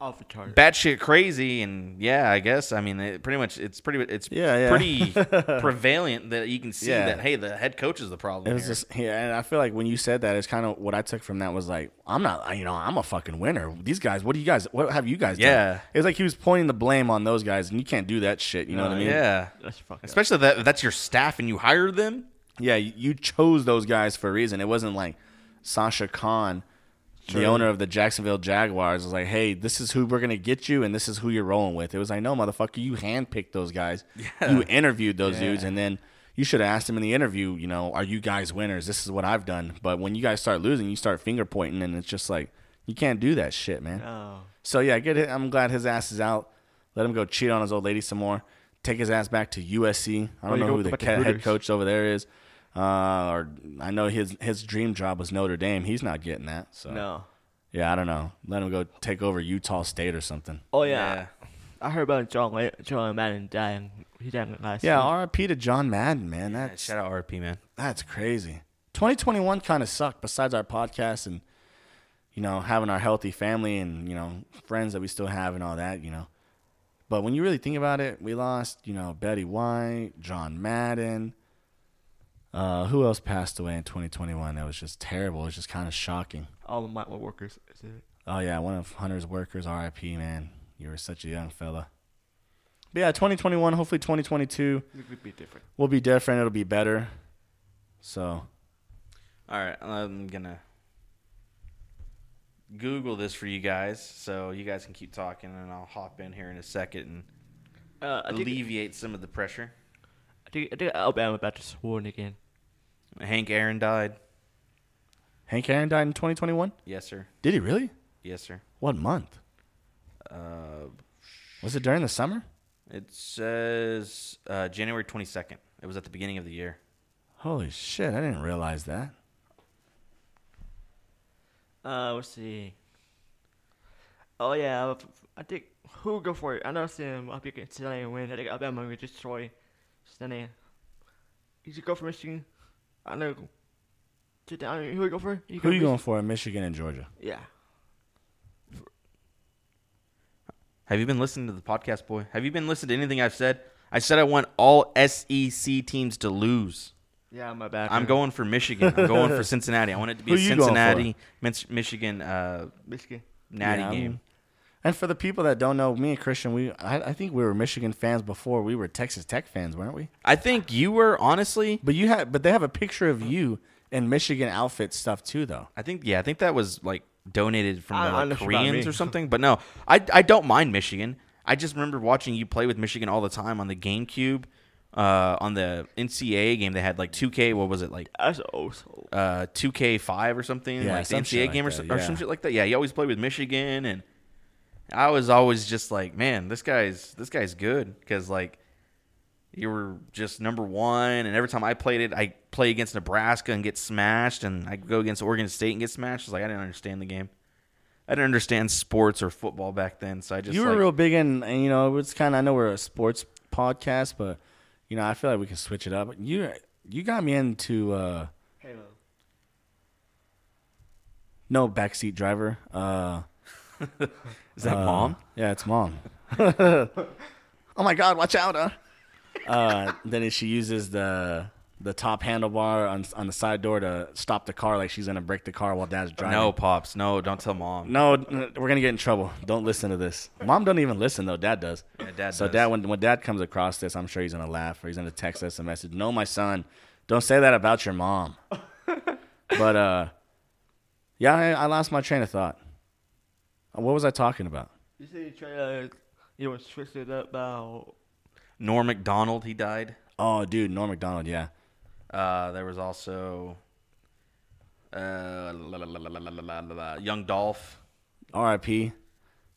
Off the chart. batshit crazy, and yeah, I guess I mean it pretty much it's pretty it's Yeah, yeah. pretty prevalent that you can see Yeah. that hey the head coach is the problem. It was here. just yeah, and I feel like when you said that, it's kind of what I took from that was like, I'm not, you know, I'm a fucking winner. These guys, what do you guys, what have you guys done? Yeah. it was like he was pointing the blame on those guys, and you can't do that shit. You know what I uh, mean? yeah, That's fucked up. especially that that's your staff and you hired them. Yeah, you you chose those guys for a reason. It wasn't like Sasha Khan, the owner of the Jacksonville Jaguars, was like, "Hey, this is who we're gonna get you, and this is who you're rolling with." It was like, "No, motherfucker, you handpicked those guys. You interviewed those dudes, and then you should have asked them in the interview. You know, are you guys winners? This is what I've done. But when you guys start losing, you start finger pointing, and it's just like you can't do that shit, man. Oh. So yeah, get it. I'm glad his ass is out. Let him go cheat on his old lady some more. Take his ass back to USC. I don't know who the head coach over there is. Uh, or I know his his dream job was Notre Dame. He's not getting that. So No. yeah, I don't know. Let him go take over Utah State or something. Oh yeah. I heard about John La- John Madden dying. He died last Yeah, week. RIP to John Madden, man. Yeah, That's shout out RP man. that's crazy. 2021 kind of sucked. Besides our podcast and you know having our healthy family and you know friends that we still have and all that, you know. But when you really think about it, we lost you know Betty White, John Madden. Uh, who else passed away in 2021? That was just terrible. It was just kind of shocking. All of my workers. is it. Oh yeah, one of Hunter's workers, RIP, man. You were such a young fella. But yeah, 2021. Hopefully, 2022 It could be different. will be different. It'll be better. So All right, I'm gonna Google this for you guys, so you guys can keep talking, and I'll hop in here in a second and Uh, I think, alleviate some of the pressure. I think, I think Alabama about to sworn again. Hank Aaron died. Hank Aaron died in 2021. Yes, sir. Did he really? Yes, sir. What month? Uh, Was it during the summer? it says uh, January 22nd. It was at the beginning of the year. Holy shit! I didn't realize that. Uh, let's see. Oh yeah, I think who go for it? I know Sam. I think it's Cincinnati and win. I think Alabama will destroy Cincinnati. You should go for Michigan. I know. Sit down. Who will go for? Who go are you going for? in Michigan and Georgia. Yeah. Have you been listening to the podcast, boy? Have you been listening to anything I've said? I said I want all SEC teams to lose. Yeah, my bad. I'm going for Michigan. I'm going for Cincinnati. I want it to be Who a you going? Cincinnati, Mich- Michigan uh, Michigan. natty Yeah, I game. Mean, And for the people that don't know, me and Christian, we I, I think we were Michigan fans before we were Texas Tech fans, weren't we? I think you were honestly. But you had, but they have a picture of you in Michigan outfit stuff too, though. I think yeah. I think that was like donated from I- the like, know about me. Koreans or something. But no, I I don't mind Michigan. I just remember watching you play with Michigan all the time on the GameCube. Uh, on the NCAA game, they had like 2K. What was it like? That's also. uh 2K5 or something, Yeah, like some shit NCAA like game or, that, or yeah. some shit like that. Yeah, he always played with Michigan, and I was always just like, man, this guy's this guy's good because like you were just number one, and every time I played it, I play against Nebraska and get smashed, and I go against Oregon State and get smashed. It's like I didn't understand the game. I didn't understand sports or football back then, so I just you were like, real big in, and you know, it's kind of. I know we're a sports podcast, but you know, I feel like we can switch it up. You you got me into uh, Halo. no backseat driver. Uh, is that uh, mom? Yeah, it's mom. oh my God! Watch out! Huh? Uh, then she uses the the top handlebar on on the side door to stop the car, like she's gonna break the car while dad's driving. No, pops, no, don't tell mom. No, n- we're gonna get in trouble. Don't listen to this. Mom don't even listen though. Dad does. Yeah, dad So does. dad, when when dad comes across this, I'm sure he's gonna laugh or he's gonna text us a message. No, my son, don't say that about your mom. but uh, yeah, I, I lost my train of thought. Uh, what was I talking about? You said you tried. to, uh, you was twisted up about Norm Macdonald. He died. Oh, dude, Norm Macdonald. Yeah. Uh, there was also la, la, la, Young Dolph. R.I.P.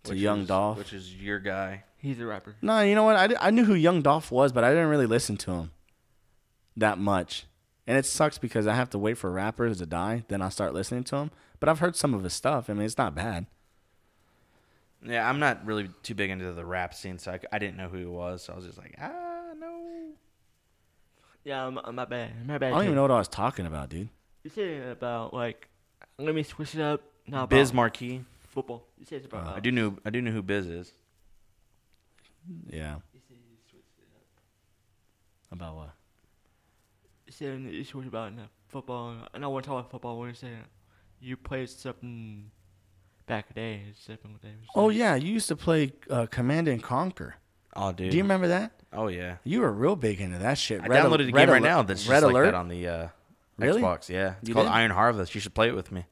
to Young Dolph, which is your guy. He's a rapper. No, you know what? I, I knew who Young Dolph was, but I didn't really listen to him that much. And it sucks because I have to wait for rappers to die, then I start listening to him. But I've heard some of his stuff. I mean, it's not bad. Yeah, I'm not really too big into the rap scene, so I, I didn't know who he was. So I was just like, ah, no. Yeah, I'm, I'm not bad. My bad. I don't too. even know what I was talking about, dude. You said about like, let me switch it up. Now Biz Markie. football. You said it's about. Uh, I do know I do know who Biz is. Yeah. You say you switched it up. About what? You said you talked about football. I know to talk about football when you say you played something back in the day. Something day. Oh yeah, you used to play uh, Command and Conquer. Oh, dude. Do you remember that? Oh yeah. You were real big into that shit. I Red downloaded a Red game right Alert- now that's just Red like that on the uh, Really? Xbox. Yeah, it's You called did? Iron Harvest. You should play it with me.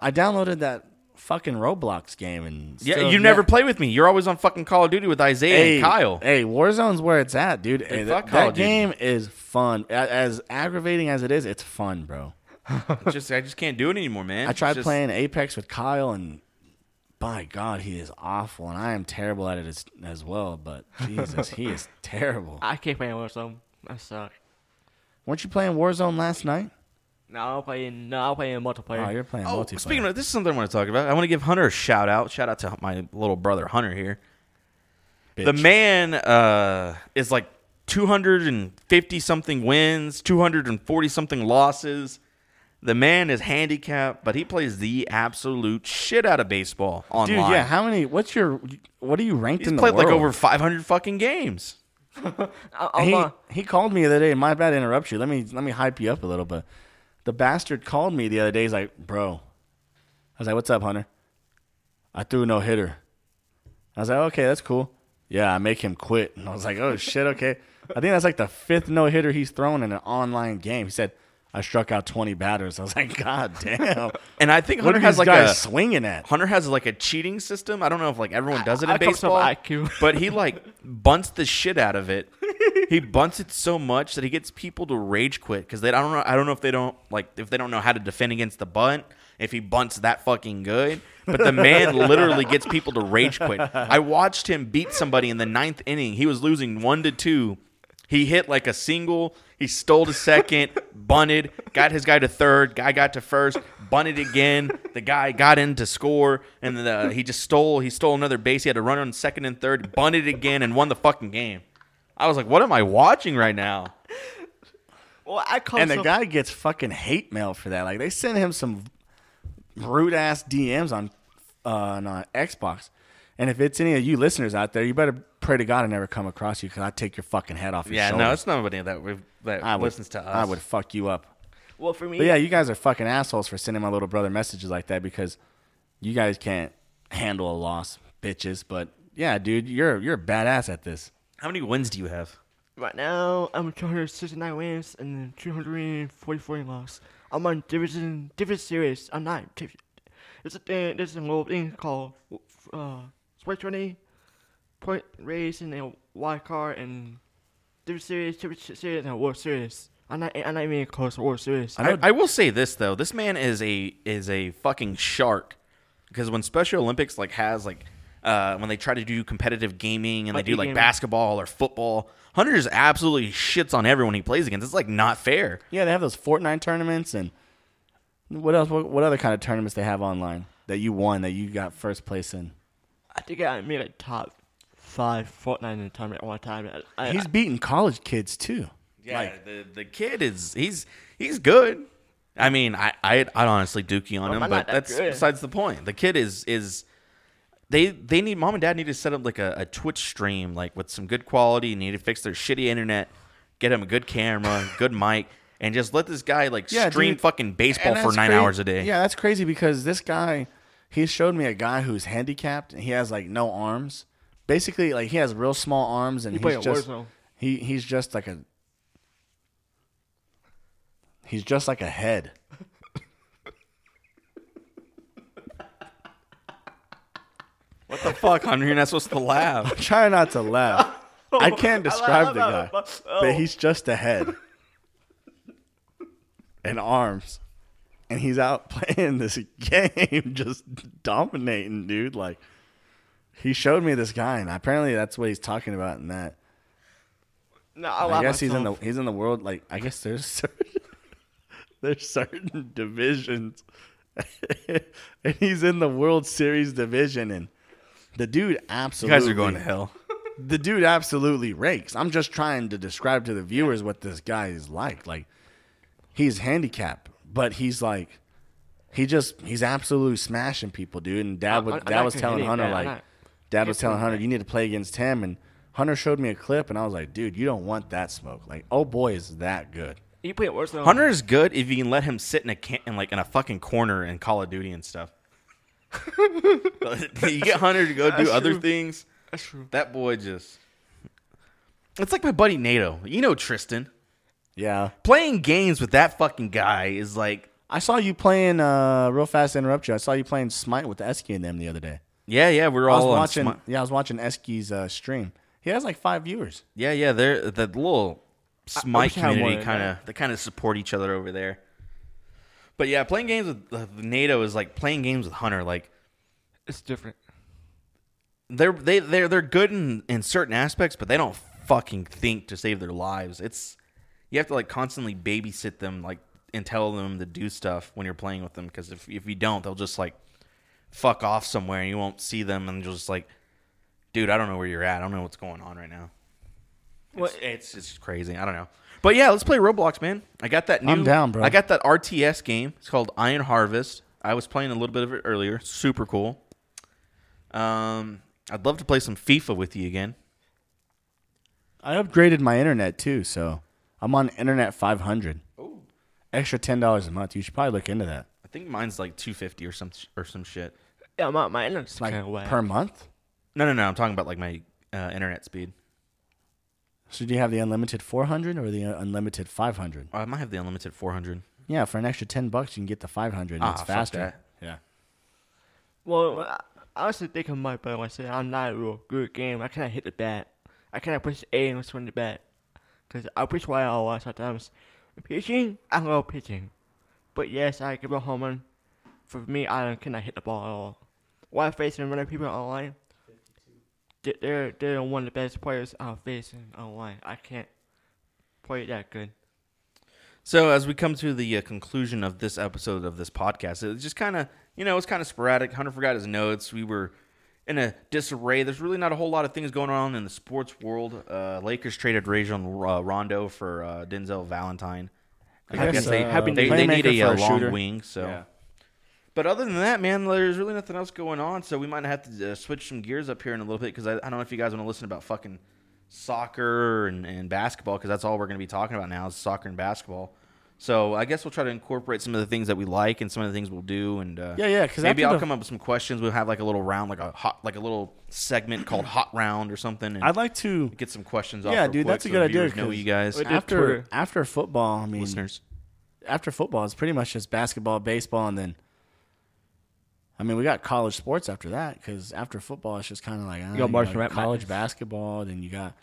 I downloaded that fucking Roblox game and Yeah, still- you never play with me. You're always on fucking Call of Duty with Isaiah Hey, and Kyle. Hey, Warzone's where it's at, dude. Hey, fuck that Call that game is fun. As aggravating as it is, it's fun, bro. It's just I just can't do it anymore, man. I tried just- playing Apex with Kyle, and by God, he is awful, and I am terrible at it as, as well. But Jesus, he is terrible. I can't play Warzone. I suck. Weren't you playing Warzone last night? No, I'm playing. No, I'm playing multiplayer. Oh, you're playing Oh, multiplayer. speaking of this is something I want to talk about. I want to give Hunter a shout out. Shout out to my little brother Hunter here. The man uh, is like 250 something wins, 240 something losses. The man is handicapped, but he plays the absolute shit out of baseball online. dude. Yeah, how many? What's your? What are you ranked He's in the played like over 500 fucking games. He uh, he called me the other day. My bad to interrupt you. Let me let me hype you up a little. bit. the bastard called me the other day. He's like, bro. I was like, what's up, Hunter? I threw no hitter. I was like, okay, that's cool. Yeah, I make him quit. And I was like, oh shit, okay. I think that's like the fifth no hitter he's thrown in an online game. He said, I struck out twenty batters. I was like, God damn. And I think what Hunter are has like guys a swinging at? Hunter has like a cheating system. I don't know if like everyone does it I in come from baseball, IQ. but he like bunts the shit out of it. He bunts it so much that he gets people to rage quit because they I don't know. I don't know if they don't like if they don't know how to defend against the bunt. If he bunts that fucking good, but the man literally gets people to rage quit. I watched him beat somebody in the ninth inning. He was losing one to two. He hit like a single. He stole to second, bunted, got his guy to third. Guy got to first, bunted again. The guy got in to score, and the, he just stole. He stole another base. He had to run on second and third, bunted again, and won the fucking game. I was like, "What am I watching right now?" well, I come and the from- guy gets fucking hate mail for that. Like they send him some rude ass DMs on uh, on uh, Xbox. And if it's any of you listeners out there, you better pray to God I never come across you because I take your fucking head off your Yeah, shoulders. no, it's nobody that we've, that I would, listens to us. I would fuck you up. Well, for me, But yeah, you guys are fucking assholes for sending my little brother messages like that because you guys can't handle a loss, bitches. But yeah, dude, you're you're a badass at this. How many wins do you have? right now I'm 269 wins and 244 losses. I'm on division division series. I'm not. div- It's a thing. There's a little thing called uh, Sport 20 point race and a wild card and division series, division series, and World Series. I'm not. I'm not even close to World Series. I, I will say this though, this man is a is a fucking shark. Because when Special Olympics like has like uh, when they try to do competitive gaming and Like they do like e-gaming. basketball or football, Hunter just absolutely shits on everyone he plays against. It's like not fair. Yeah, they have those Fortnite tournaments and what else? What, what other kind of tournaments they have online that you won that you got first place in? I think I made like top five Fortnite in the tournament at one time. I, He's beating college kids too. Yeah, Like- the the kid is he's he's good. I mean, I I I'd honestly dookie on Well, him, but that that's good. besides the point. The kid is is they they need mom and dad need to set up like a, a Twitch stream like with some good quality. Need to fix their shitty internet, get him a good camera, good mic, and just let this guy like Yeah, stream dude. fucking baseball And for nine cra- hours a day. Yeah, that's crazy because this guy, he showed me a guy who's handicapped and he has like no arms. Basically, like he has real small arms and He he's at just Warzone. he he's just like a he's just like a head. What the fuck, Hunter? You're not supposed to laugh. Try not to laugh. I can't describe the guy, Oh. but he's just a head and arms, and he's out playing this game, just dominating, dude. Like he showed me this guy, and apparently that's what he's talking about in that. No, I, I love guess he's in the he's in the world. Like I guess there's certain, there's certain divisions, and he's in the World Series division, and the dude You absolutely guys are going to hell. the dude absolutely rakes. I'm just trying to describe to the viewers what this guy is like. Like he's handicapped, but he's like he just he's absolutely smashing people, dude. And dad I- was I'm dad not was telling Hunter that. Like not- dad was telling Hunter that. you need to play against him, and Hunter showed me a clip, and I was like, dude, you don't want that smoke. Like, oh boy, is that good. You play it worse than Hunter is good if you can let him sit in a can- in like in a fucking corner in Call of Duty and stuff. you get Hunter to go do That's other things. That's true. That boy just. It's like my buddy Nato. You know Tristan. Yeah, Playing games with that fucking guy is like, I saw you playing. uh Real fast, to interrupt you. I saw you playing Smite with Esky and them the other day. yeah, yeah. We're I all on watching. Smi- yeah, I was watching Esky's uh, stream. He has like five viewers. Yeah, yeah. They're the little Smite wish I had more community kind of they kind of support each other over there. But yeah, playing games with uh, NATO is like playing games with Hunter. Like It's different. they're they they're they're good in in certain aspects, but they don't fucking think to save their lives. It's you have to like constantly babysit them, like and tell them to do stuff when you're playing with them. Because if if you don't, they'll just like fuck off somewhere and you won't see them, and you'll just like, dude, I don't know where you're at. I don't know what's going on right now. What? It's it's just crazy. I don't know. But yeah, let's play Roblox, man. I got that new. I'm down, bro. I got that RTS game. It's called Iron Harvest. I was playing a little bit of it earlier. Super cool. Um, I'd love to play some FIFA with you again. I upgraded my internet too, so I'm on Internet 500. Oh, Extra ten dollars a month. You should probably look into that. I think mine's like two fifty or some or some shit. Yeah, my my internet's Like kind of whack. per month. No, no, no. I'm talking about like my uh, internet speed. So do you have the unlimited 400 or the uh, unlimited 500? I might have the unlimited 400. Yeah, for an extra ten bucks, you can get the 500. And Ah, it's fuck faster. that. Yeah. Well, I I honestly think I might, but like I said, I'm not a real good game. I cannot hit the bat. I cannot push A and swing the bat. Because I push Y a lot sometimes. Pitching, I love pitching. But yes, I give a home run. For me, I cannot hit the ball at all. While facing running people online, they- they're, they're one of the best players I'm facing online. I can't play that good. So as we come to the uh, conclusion of this episode of this podcast, it's just kind of you know it's kind of sporadic. Hunter forgot his notes. We were in a disarray. There's really not a whole lot of things going on in the sports world. Uh, Lakers traded Rajon uh, Rondo for uh, Denzel Valentine. I, guess, they, uh, they, they need a, uh, a long shooter. wing. So, Yeah. but other than that, man, there's really nothing else going on. So we might have to uh, switch some gears up here in a little bit because I, I don't know if you guys want to listen about fucking soccer and, and basketball because that's all we're going to be talking about now is soccer and basketball. So I guess we'll try to incorporate some of the things that we like and some of the things we'll do. And uh, Yeah, because maybe I'll the- come up with some questions. We'll have like a little round, like a hot, like a little segment called Hot Round or something. And I'd like to. get some questions off. Yeah, real dude, quick that's a so good idea, viewers Know 'cause- you guys, What- After after football, I mean, listeners. after football, it's pretty much just basketball, baseball, and then. I mean, we got college sports after that because after football, it's just kind of like uh, got March Madness. college basketball. Then you got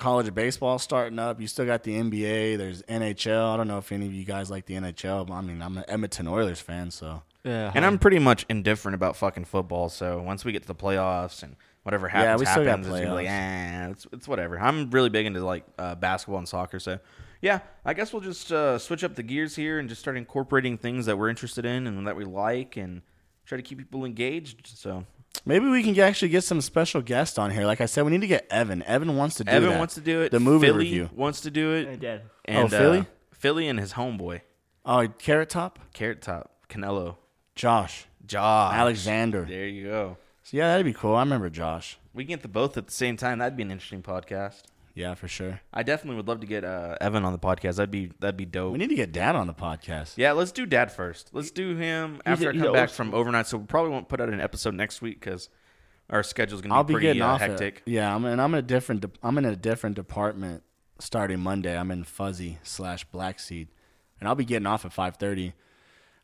college baseball starting up. You still got the NBA. There's NHL. I don't know if any of you guys like the NHL. But I mean, I'm an Edmonton Oilers fan, so Yeah, And I'm pretty much indifferent about fucking football. So once we get to the playoffs and whatever Yeah, happens, we still got happens. It's like, eh, it's, it's whatever. I'm really big into like uh, basketball and soccer. So yeah, I guess we'll just uh, switch up the gears here and just start incorporating things that we're interested in and that we like and try to keep people engaged. So maybe we can actually get some special guests on here. Like I said, we need to get Evan. Evan wants to do Evan that. wants to do it. The movie Philly review. wants to do it. I it. did. And, Oh, Philly? Uh, Philly and his homeboy, Oh, Carrot Top, Carrot Top, Canelo, Josh, Josh, Alexander. There you go. So yeah, that'd be cool. I remember Josh. We can get the both at the same time. That'd be an interesting podcast. Yeah, for sure. I definitely would love to get uh, Evan on the podcast. That'd be that'd be dope. We need to get Dad on the podcast. yeah, let's do Dad first. Let's do him after I come back old from overnight. So we probably won't put out an episode next week because our schedule's gonna I'll be be pretty getting uh, off hectic. It. Yeah, I'm and I'm in a different. de- I'm in a different department starting Monday. I'm in Fuzzy slash Black Seed, and I'll be getting off at five thirty.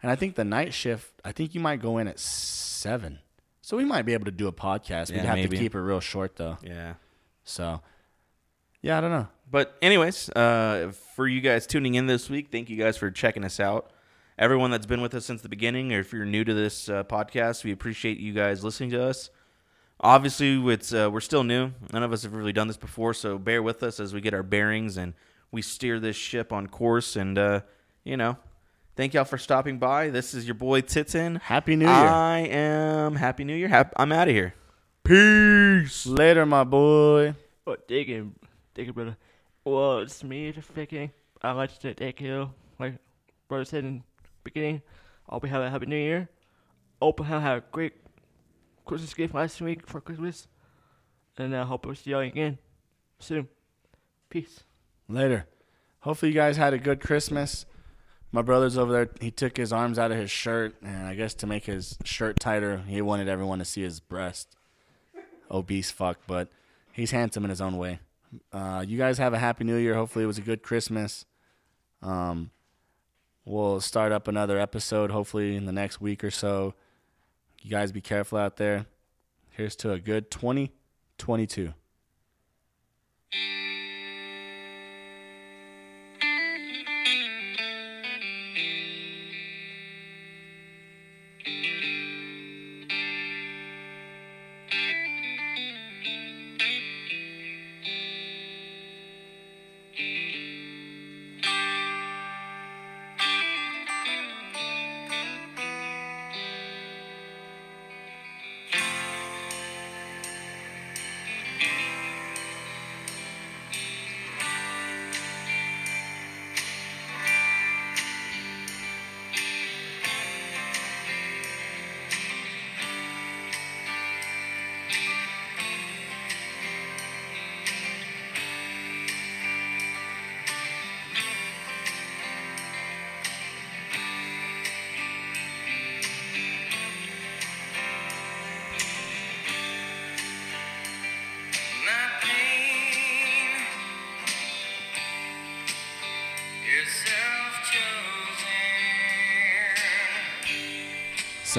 And I think the night shift. I think you might go in at seven, so we might be able to do a podcast. We'd have maybe. to keep it real short though. Yeah. So, yeah, I don't know. But anyways, uh, for you guys tuning in this week, thank you guys for checking us out. Everyone that's been with us since the beginning, or if you're new to this uh, podcast, we appreciate you guys listening to us. Obviously, it's uh, we're still new. None of us have really done this before, so bear with us as we get our bearings and we steer this ship on course. And uh, you know, thank y'all for stopping by. This is your boy Titin. Happy New Year. I am Happy New Year. Hap- I'm out of here. Peace. Later, my boy. Oh, digging, digging, brother. Well, it's me, the faking. I like to take you, like brother said in the beginning. I hope you have a happy new year. Hope you have a great Christmas gift last week for Christmas. And I hope we'll see y'all again soon. Peace. Later. Hopefully, you guys had a good Christmas. My brother's over there. He took his arms out of his shirt, and I guess to make his shirt tighter, he wanted everyone to see his breast. Obese fuck, but he's handsome in his own way. Uh, you guys have a happy new year. Hopefully, it was a good Christmas. Um, we'll start up another episode hopefully in the next week or so. You guys be careful out there. Here's to a good 2022.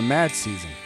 Mad season.